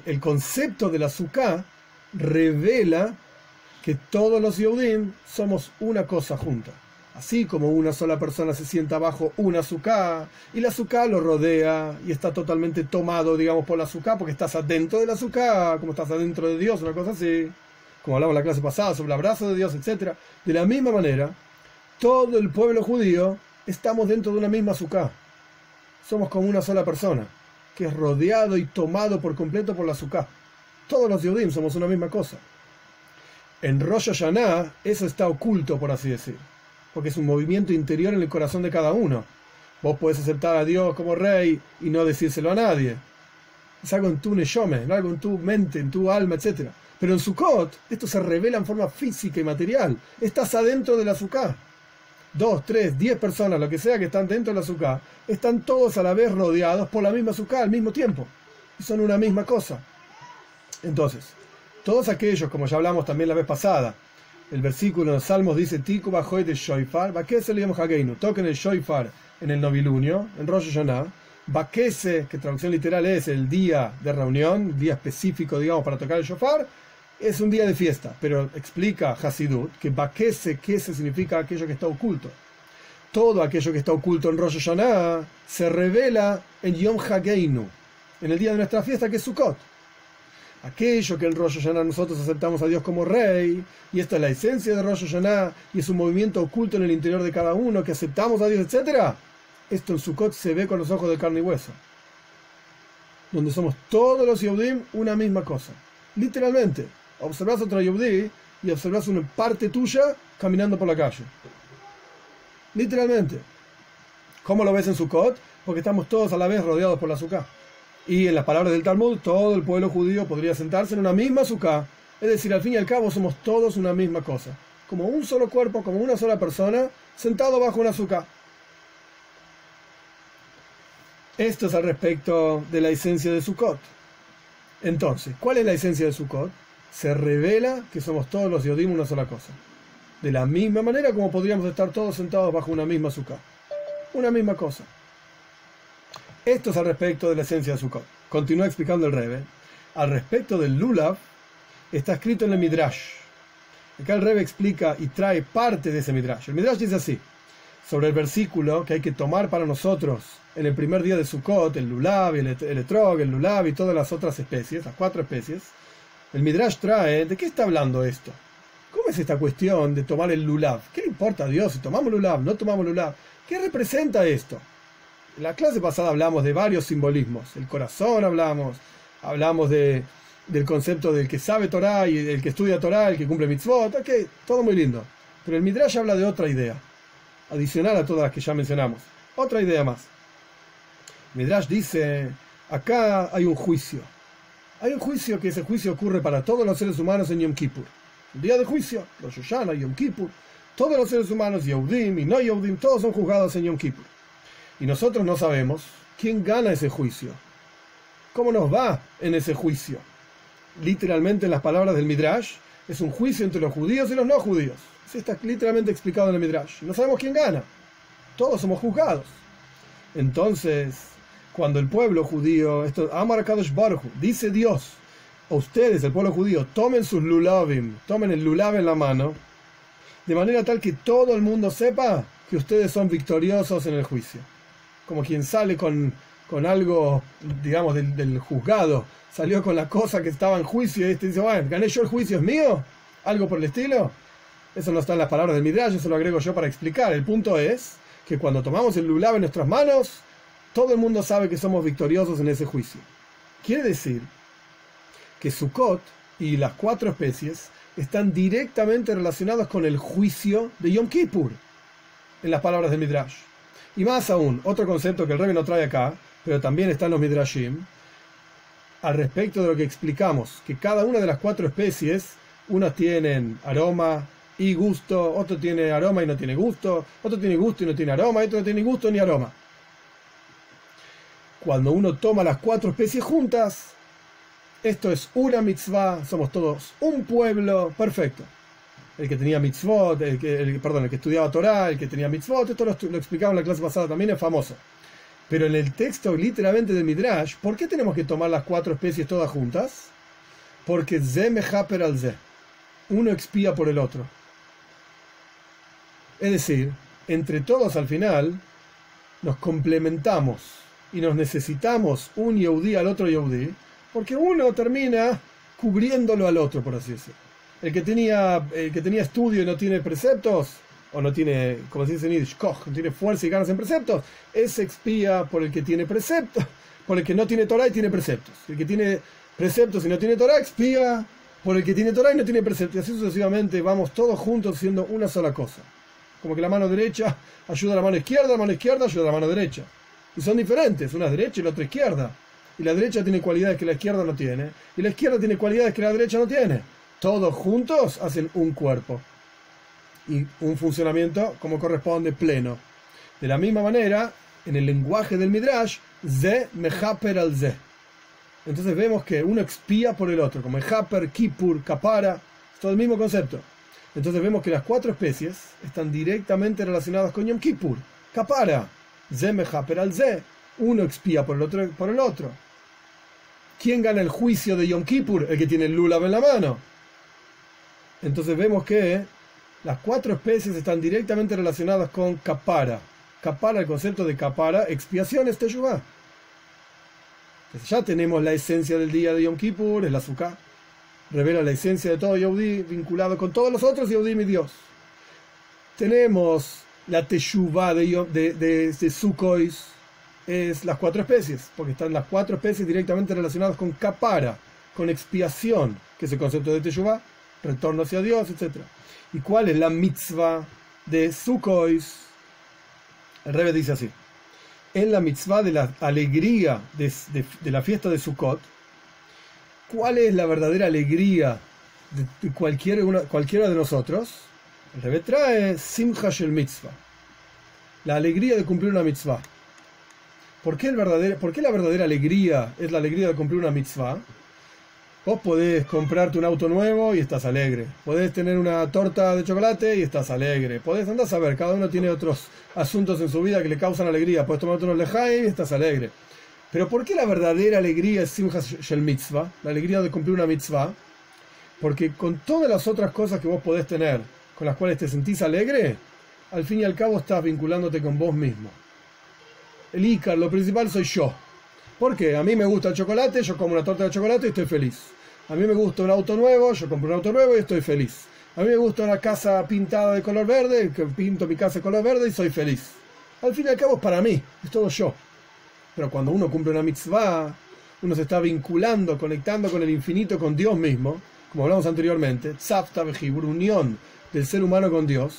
el concepto de la azúcar revela que todos los Yehudim somos una cosa junta. Así como una sola persona se sienta bajo una azúcar y la azúcar lo rodea y está totalmente tomado, digamos, por la azúcar porque estás adentro de la azúcar, como estás adentro de Dios, una cosa así, como hablamos en la clase pasada sobre el abrazo de Dios, etc. De la misma manera, todo el pueblo judío estamos dentro de una misma azúcar. Somos como una sola persona, que es rodeado y tomado por completo por la azúcar. Todos los judíos somos una misma cosa. En Rosh Hashanah eso está oculto, por así decir porque es un movimiento interior en el corazón de cada uno. Vos podés aceptar a Dios como rey y no decírselo a nadie. Es algo en tu neshome, algo en tu mente, en tu alma, etc. Pero en Sukkot esto se revela en forma física y material. Estás adentro de la Sukkah. Dos, tres, diez personas, lo que sea que están dentro de la Sukkah, están todos a la vez rodeados por la misma Sukkah al mismo tiempo. Y son una misma cosa. Entonces, todos aquellos, como ya hablamos también la vez pasada, el versículo en los Salmos dice, Tiku bajoy de Shoifar, Bakese le Hageinu, toquen el Shoifar en el novilunio, en Rosh Hashanah, Bakese, que traducción literal es el día de reunión, día específico, digamos, para tocar el Shofar, es un día de fiesta, pero explica Hasidut que Bakese, que se significa aquello que está oculto. Todo aquello que está oculto en Rosh Hashanah se revela en Yom Hageinu, en el día de nuestra fiesta que es Sukkot aquello que en Rosh Hashanah nosotros aceptamos a Dios como rey, y esta es la esencia de Rosh Hashanah, y es un movimiento oculto en el interior de cada uno, que aceptamos a Dios, etc. Esto en Sukkot se ve con los ojos de carne y hueso, donde somos todos los Yehudim una misma cosa. Literalmente, observas otra Yehudí y observas una parte tuya caminando por la calle. Literalmente. ¿Cómo lo ves en Sukkot? Porque estamos todos a la vez rodeados por la Sukkot. Y en las palabras del Talmud, todo el pueblo judío podría sentarse en una misma azúcar. Es decir, al fin y al cabo somos todos una misma cosa. Como un solo cuerpo, como una sola persona, sentado bajo un azúcar. Esto es al respecto de la esencia de Sukkot. Entonces, ¿cuál es la esencia de Sukkot? Se revela que somos todos los Yodim una sola cosa. De la misma manera como podríamos estar todos sentados bajo una misma azúcar. Una misma cosa. Esto es al respecto de la esencia de Sukkot. Continúa explicando el Rebe. Al respecto del Lulav, está escrito en el Midrash. Acá el Rebe explica y trae parte de ese Midrash. El Midrash dice así, sobre el versículo que hay que tomar para nosotros en el primer día de Sukkot, el Lulav, el, el Etrog, el Lulav y todas las otras especies, las cuatro especies. El Midrash trae, ¿de qué está hablando esto? ¿Cómo es esta cuestión de tomar el Lulav? ¿Qué importa a Dios si tomamos Lulav, no tomamos Lulav? ¿Qué representa esto? En la clase pasada hablamos de varios simbolismos. El corazón hablamos, hablamos de, del concepto del que sabe Torah y el que estudia Torah, el que cumple mitzvot, ok, todo muy lindo. Pero el Midrash habla de otra idea, adicional a todas las que ya mencionamos. Otra idea más. Midrash dice, acá hay un juicio. Hay un juicio que ese juicio ocurre para todos los seres humanos en Yom Kippur. El día de juicio, los Yoshana, Yom Kippur, todos los seres humanos, Yehudim y no Yehudim, todos son juzgados en Yom Kippur. Y nosotros no sabemos quién gana ese juicio. ¿Cómo nos va en ese juicio? Literalmente en las palabras del Midrash, es un juicio entre los judíos y los no judíos. Eso está literalmente explicado en el Midrash. No sabemos quién gana. Todos somos juzgados. Entonces, cuando el pueblo judío, esto, Amar Kadosh dice Dios, a ustedes, el pueblo judío, tomen sus lulavim, tomen el lulav en la mano, de manera tal que todo el mundo sepa que ustedes son victoriosos en el juicio como quien sale con, con algo, digamos, del, juzgado, salió con la cosa que estaba en juicio y este dice, bueno, gané yo el juicio, ¿es mío? ¿Algo por el estilo? Eso no está en las palabras del Midrash, eso lo agrego yo para explicar. El punto es que cuando tomamos el lulav en nuestras manos, todo el mundo sabe que somos victoriosos en ese juicio. Quiere decir que Sukkot y las cuatro especies están directamente relacionados con el juicio de Yom Kippur, en las palabras del Midrash. Y más aún, otro concepto que el Rebbe no trae acá, pero también está en los Midrashim, al respecto de lo que explicamos, que cada una de las cuatro especies, unas tienen aroma y gusto, otro tiene aroma y no tiene gusto, otro tiene gusto y no tiene aroma, otro no tiene gusto ni aroma. Cuando uno toma las cuatro especies juntas, esto es una mitzvah, somos todos un pueblo perfecto el que tenía mitzvot, el que, perdón, el que estudiaba Torah, el que tenía mitzvot, esto lo, lo explicaba en la clase pasada también, es famoso. Pero en el texto literalmente del Midrash, ¿por qué tenemos que tomar las cuatro especies todas juntas? Porque ze mehaper al ze. Uno expía por el otro. Es decir, entre todos al final nos complementamos y nos necesitamos un Yehudi al otro Yehudi, porque uno termina cubriéndolo al otro, por así decirlo. El que tenía, que tenía estudio y no tiene preceptos, o no tiene, como se dice en Yiddish, no tiene fuerza y ganas en preceptos, ese expía por el que tiene preceptos, (laughs) por el que no tiene Torah y tiene preceptos. El que tiene preceptos y no tiene Torah expía por el que tiene Torah y no tiene preceptos. Y así sucesivamente vamos todos juntos siendo una sola cosa. Como que la mano derecha (laughs) ayuda a la mano izquierda, la mano izquierda ayuda a la mano derecha. Y son diferentes, una es derecha y la otra izquierda. Y la derecha tiene cualidades que la izquierda no tiene. Y la izquierda tiene cualidades que la derecha no tiene. Todos juntos hacen un cuerpo. Y un funcionamiento como corresponde pleno. De la misma manera, en el lenguaje del Midrash, Ze mehaper al Ze. Entonces vemos que uno expía por el otro, como Mehaper, Kippur, Kapara, es todo el mismo concepto. Entonces vemos que las cuatro especies están directamente relacionadas con Yom Kippur. Kapara, Ze mehaper al Ze. Uno expía por el otro. Por el otro. ¿Quién gana el juicio de Yom Kippur? El que tiene el lulav en la mano. Entonces vemos que las cuatro especies están directamente relacionadas con Kapara. Kapara, el concepto de Kapara, expiación es Teshuvah. Entonces ya tenemos la esencia del día de Yom Kippur, el azúcar. Revela la esencia de todo Yehudi vinculado con todos los otros Yehudi, mi Dios. Tenemos la Teshuvah de, de, de, de Sukkois, es las cuatro especies, porque están las cuatro especies directamente relacionadas con Kapara, con expiación, que es el concepto de Teshuvah, retorno hacia Dios, etc. ¿Y cuál es la mitzvah de Sukkois? El Rebbe dice así: En la mitzvah de la alegría de, la fiesta de Sukkot, ¿cuál es la verdadera alegría de, de cualquiera, una, cualquiera de nosotros? El Rebbe trae Simcha Shel Mitzvah, la alegría de cumplir una mitzvah. ¿Por qué, el verdadero, ¿Por qué la verdadera alegría es la alegría de cumplir una mitzvah? Vos podés comprarte un auto nuevo y estás alegre. Podés tener una torta de chocolate y estás alegre. Podés andar a saber, cada uno tiene otros asuntos en su vida que le causan alegría. Podés tomarte unos lejaim y estás alegre. Pero ¿por qué la verdadera alegría es Simcha Shel Mitzvah? La alegría de cumplir una mitzvah. Porque con todas las otras cosas que vos podés tener, con las cuales te sentís alegre, al fin y al cabo estás vinculándote con vos mismo. El Icar, lo principal soy yo. Porque a mí me gusta el chocolate, yo como una torta de chocolate y estoy feliz. A mí me gusta un auto nuevo, yo compro un auto nuevo y estoy feliz. A mí me gusta una casa pintada de color verde, que pinto mi casa de color verde y soy feliz. Al fin y al cabo es para mí, es todo yo. Pero cuando uno cumple una mitzvah, uno se está vinculando, conectando con el infinito, con Dios mismo, como hablamos anteriormente, tzafta unión del ser humano con Dios.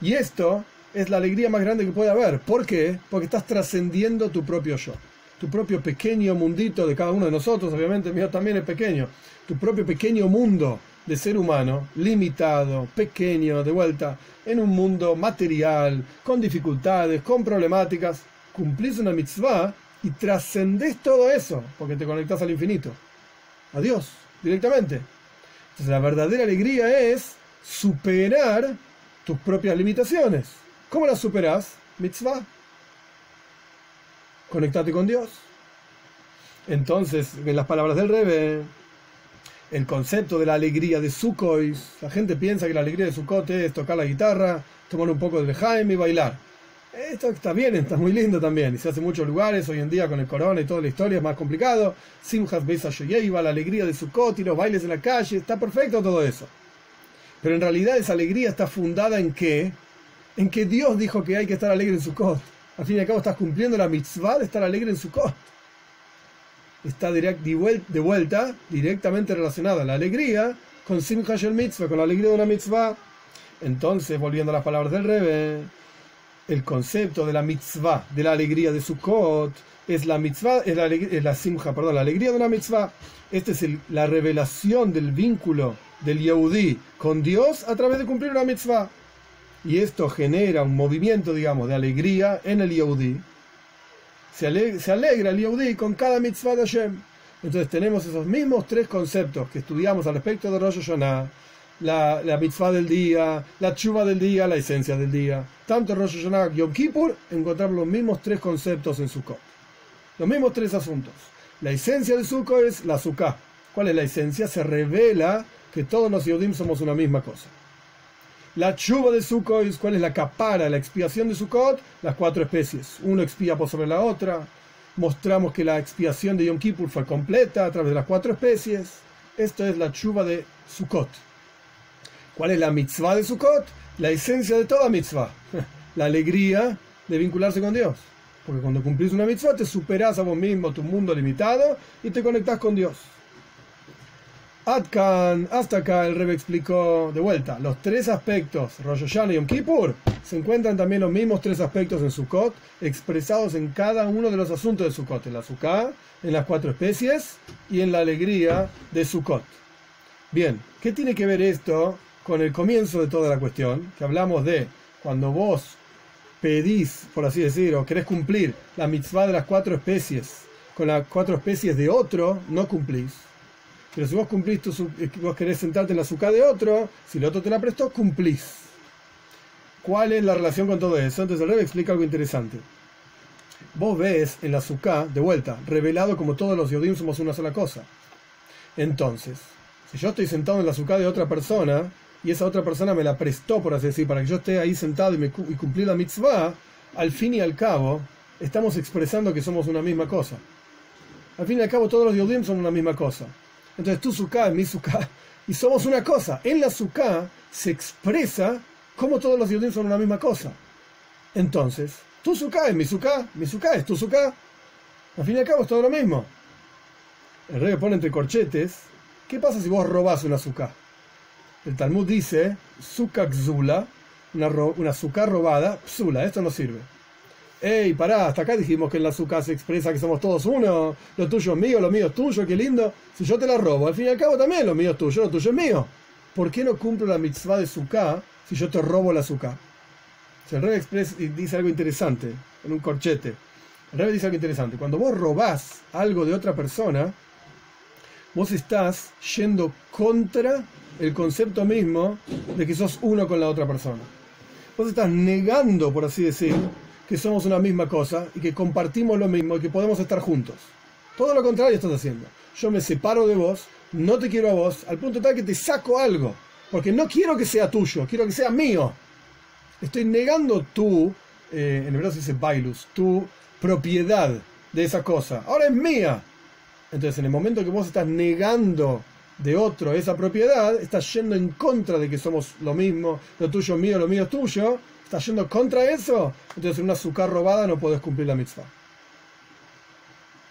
Y esto es la alegría más grande que puede haber. ¿Por qué? Porque estás trascendiendo tu propio yo tu propio pequeño mundito de cada uno de nosotros, obviamente mío también es pequeño, tu propio pequeño mundo de ser humano, limitado, pequeño, de vuelta, en un mundo material, con dificultades, con problemáticas, cumplís una mitzvah y trascendés todo eso, porque te conectás al infinito. A Dios, directamente. Entonces la verdadera alegría es superar tus propias limitaciones. ¿Cómo las superás? Mitzvah conectate con Dios. Entonces, en las palabras del Rebe, el concepto de la alegría de Sukkot, la gente piensa que la alegría de Sukkot es tocar la guitarra, tomar un poco de Jaime y bailar. Esto está bien, está muy lindo también, y se hace en muchos lugares, hoy en día con el corona y toda la historia es más complicado. Simchas Beisa Shoyeiva, la alegría de Sukkot y los bailes en la calle, está perfecto todo eso. Pero en realidad esa alegría está fundada en qué? En que Dios dijo que hay que estar alegre en Sukkot. Al fin y al cabo estás cumpliendo la mitzvah de estar alegre en su. Está de vuelta directamente relacionada la alegría con Simcha Shel Mitzvah, con la alegría de una mitzvah. Entonces, volviendo a las palabras del Rebe, el concepto de la mitzvah, de la alegría de Sukkot, es la mitzvah, es la, es la simcha, perdón, la alegría de una mitzvah. Esta es la revelación del vínculo del Yehudi con Dios a través de cumplir una mitzvah y esto genera un movimiento, digamos, de alegría en el Yehudi. Se, alegra, el Yehudi con cada mitzvah de Hashem. Entonces tenemos esos mismos tres conceptos que estudiamos al respecto de Rosh Hashanah, la, mitzvah del día, la chuva del día, la esencia del día. Tanto Rosh Hashanah como Yom Kippur encontramos los mismos tres conceptos en Sukkot. Los mismos tres asuntos. La esencia de Sukkot es la Sukkah. ¿Cuál es la esencia? Se revela que todos los Yehudim somos una misma cosa. La chuva de Sukkot, ¿cuál es la capara, la expiación de Sukkot? Las cuatro especies. Uno expía por sobre la otra. Mostramos que la expiación de Yom Kippur fue completa a través de las cuatro especies. Esto es la chuva de Sukkot. ¿Cuál es la mitzvah de Sukkot? La esencia de toda mitzvah. (laughs) La alegría de vincularse con Dios. Porque cuando cumplís una mitzvah te superás a vos mismo, tu mundo limitado, y te conectás con Dios. Atkan, hasta acá el Rebbe explicó de vuelta, los tres aspectos, Rosh y Yom Kippur, se encuentran también los mismos tres aspectos en Sukkot, expresados en cada uno de los asuntos de Sukkot, en la Sukkah, en las cuatro especies y en la alegría de Sukkot. Bien, ¿qué tiene que ver esto con el comienzo de toda la cuestión? Que hablamos de cuando vos pedís, por así decirlo, o querés cumplir la mitzvah de las cuatro especies con las cuatro especies de otro, no cumplís. Pero si vos cumplís, tu, eh, vos querés sentarte en la azúcar de otro, si el otro te la prestó, cumplís. ¿Cuál es la relación con todo eso? Entonces el Rebbe explica algo interesante. Vos ves en la azúcar, de vuelta, revelado como todos los yodim somos una sola cosa. Entonces, si yo estoy sentado en la azúcar de otra persona, y esa otra persona me la prestó, por así decir, para que yo esté ahí sentado y, me, y cumplir la mitzvah, al fin y al cabo, estamos expresando que somos una misma cosa. Al fin y al cabo, todos los yodim son una misma cosa. Entonces tu suká es mi suká. Y somos una cosa. En la suká se expresa como todos los judíos son una misma cosa. Entonces, tu suká es mi suká, mi suká es tu suká. Al fin y al cabo es todo lo mismo. El rey pone entre corchetes, ¿qué pasa si vos robás una suká? El Talmud dice, suká xula, una, una suká robada, psula, esto no sirve. Ey, pará, hasta acá dijimos que en la azúcar se expresa que somos todos uno, lo tuyo es mío, lo mío es tuyo, qué lindo. Si yo te la robo, al fin y al cabo también lo mío es tuyo, lo tuyo es mío. ¿Por qué no cumplo la mitzvah de suká si yo te robo la azúcar? el Rebbe Express dice algo interesante, en un corchete. El Rebbe dice algo interesante. Cuando vos robás algo de otra persona, vos estás yendo contra el concepto mismo de que sos uno con la otra persona. Vos estás negando, por así decir, que somos una misma cosa y que compartimos lo mismo y que podemos estar juntos. Todo lo contrario estás haciendo. Yo me separo de vos, no te quiero a vos, al punto tal que te saco algo, porque no quiero que sea tuyo, quiero que sea mío. Estoy negando tu, eh, en hebreo se dice bailus, tu propiedad de esa cosa. Ahora es mía. Entonces, en el momento que vos estás negando de otro esa propiedad, estás yendo en contra de que somos lo mismo, lo tuyo es mío, lo mío es tuyo, estás yendo contra eso, entonces en una azúcar robada no puedes cumplir la mitzvah.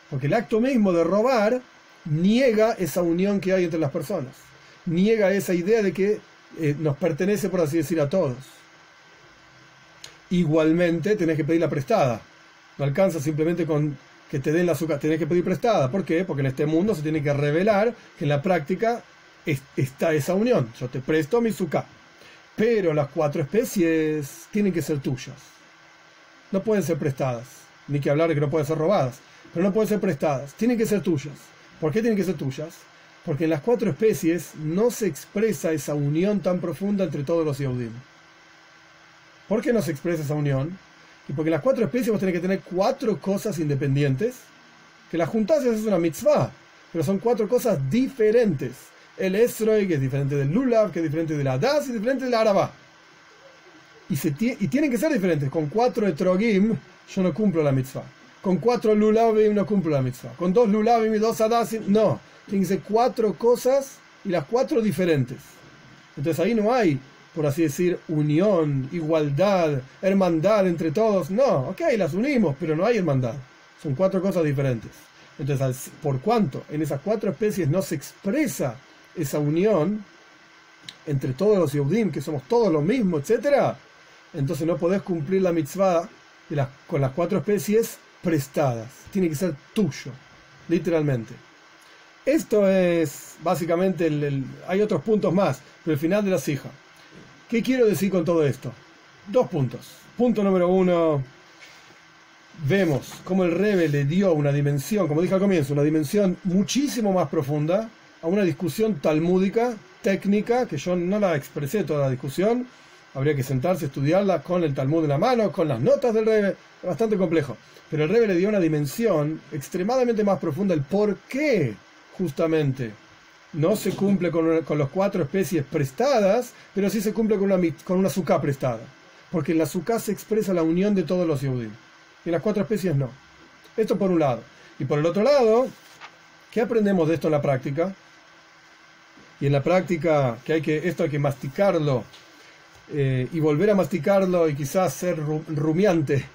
Porque el acto mismo de robar niega esa unión que hay entre las personas, niega esa idea de que eh, nos pertenece, por así decir, a todos. Igualmente tenés que pedir la prestada. No alcanza simplemente con que te den la azúcar, tenés que pedir prestada. ¿Por qué? Porque en este mundo se tiene que revelar que en la práctica está esa unión. Yo te presto mi azúcar pero las cuatro especies tienen que ser tuyas. No pueden ser prestadas. Ni que hablar de que no pueden ser robadas. Pero no pueden ser prestadas. Tienen que ser tuyas. ¿Por qué tienen que ser tuyas? Porque en las cuatro especies no se expresa esa unión tan profunda entre todos los Yehudim. ¿Por qué no se expresa esa unión? Y porque en las cuatro especies vos que tener cuatro cosas independientes, que las juntas es una mitzvah, pero son cuatro cosas diferentes el Esroi, que es diferente del Lulav, que es diferente de la y diferente de la Araba. Y, se y tienen que ser diferentes. Con cuatro Etrogim yo no cumplo la mitzvah. Con cuatro Lulavim no cumplo la mitzvah. Con dos Lulavim y dos Adasim, no. Tienen que ser cuatro cosas y las cuatro diferentes. Entonces ahí no hay, por así decir, unión, igualdad, hermandad entre todos. No, ok, las unimos, pero no hay hermandad. Son cuatro cosas diferentes. Entonces, por cuanto en esas cuatro especies no se expresa esa unión entre todos los Yehudim, que somos todos lo mismo, etc., entonces no podés cumplir la mitzvah con las cuatro especies prestadas. Tiene que ser tuyo, literalmente. Esto es básicamente el, hay otros puntos más, pero el final de la hija. ¿Qué quiero decir con todo esto? Dos puntos. Punto número uno, vemos cómo el Rebe le dio una dimensión, como dije al comienzo, una dimensión muchísimo más profunda a una discusión talmúdica, técnica, que yo no la expresé toda la discusión, habría que sentarse estudiarla con el Talmud en la mano, con las notas del Rebe, bastante complejo. Pero el Rebe le dio una dimensión extremadamente más profunda, el por qué justamente no se cumple con, con las cuatro especies prestadas, pero sí se cumple con una, con una suká prestada. Porque en la suká se expresa la unión de todos los Yehudim. Y en las cuatro especies no. Esto por un lado. Y por el otro lado, ¿qué aprendemos de esto en la práctica? Y en la práctica, que hay que, esto hay que masticarlo eh, y volver a masticarlo y quizás ser rumiante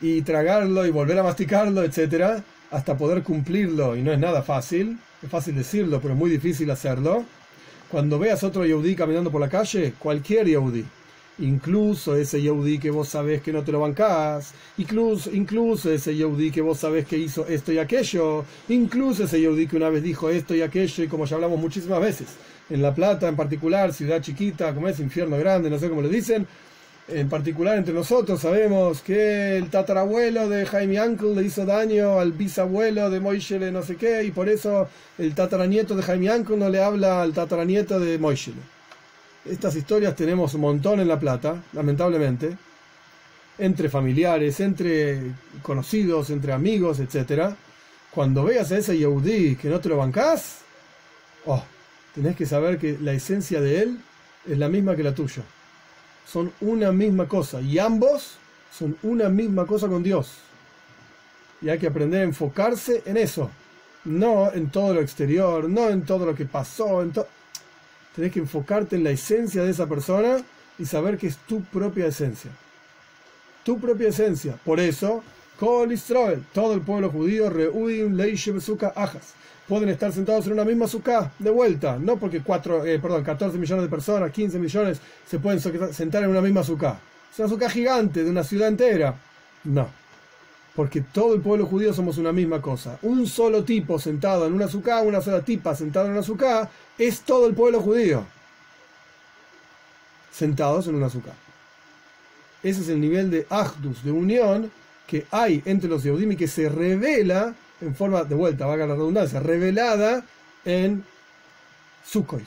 y tragarlo y volver a masticarlo, etcétera, hasta poder cumplirlo. Y no es nada fácil, es fácil decirlo, pero es muy difícil hacerlo. Cuando veas otro Yehudi caminando por la calle, cualquier Yehudi, incluso ese Yehudi que vos sabés que no te lo bancás, incluso, incluso ese Yehudi que vos sabés que hizo esto y aquello, incluso ese Yehudi que una vez dijo esto y aquello, y como ya hablamos muchísimas veces, en La Plata en particular, ciudad chiquita, como es infierno grande, no sé cómo le dicen, en particular entre nosotros sabemos que el tatarabuelo de Jaime Uncle le hizo daño al bisabuelo de Moishele no sé qué, y por eso el tataranieto de Jaime Uncle no le habla al tataranieto de Moishele. Estas historias tenemos un montón en La Plata, lamentablemente, entre familiares, entre conocidos, entre amigos, etc. Cuando veas a ese Yehudi que no te lo bancás, oh, tenés que saber que la esencia de él es la misma que la tuya. Son una misma cosa y ambos son una misma cosa con Dios. Y hay que aprender a enfocarse en eso, no en todo lo exterior, no en todo lo que pasó. En Tenés que enfocarte en la esencia de esa persona y saber que es tu propia esencia. Tu propia esencia. Por eso, Kol Israel, todo el pueblo judío, Reuim, Leishem, Ajas pueden estar sentados en una misma suká de vuelta, no porque cuatro, eh, perdón, 14 millones de personas, 15 millones se pueden sentar en una misma suká. Es una suká gigante de una ciudad entera. No, porque todo el pueblo judío somos una misma cosa. Un solo tipo sentado en una suká, una sola tipa sentada en una suká, es todo el pueblo judío. Sentados en una suká. Ese es el nivel de ahdus, de unión, que hay entre los Yehudim y que se revela en forma, de vuelta, valga la redundancia, revelada en Sukkot.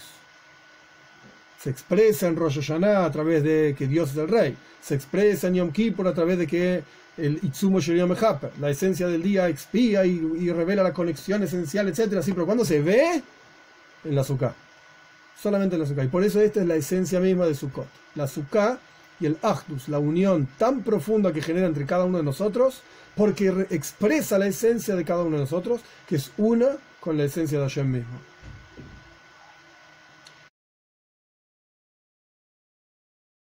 Se expresa en Rosh Hashanah a través de que Dios es el rey. Se expresa en Yom Kippur a través de que el Itzumo Sheriam la esencia del día expía y, revela la conexión esencial, etc. Así, pero cuando se ve en la Sukkah. Solamente en la Sukkah. Y por eso esta es la esencia misma de Sukkot. La Sukkah y el Achdus, la unión tan profunda que genera entre cada uno de nosotros, porque expresa la esencia de cada uno de nosotros, que es una con la esencia de Hashem mismo.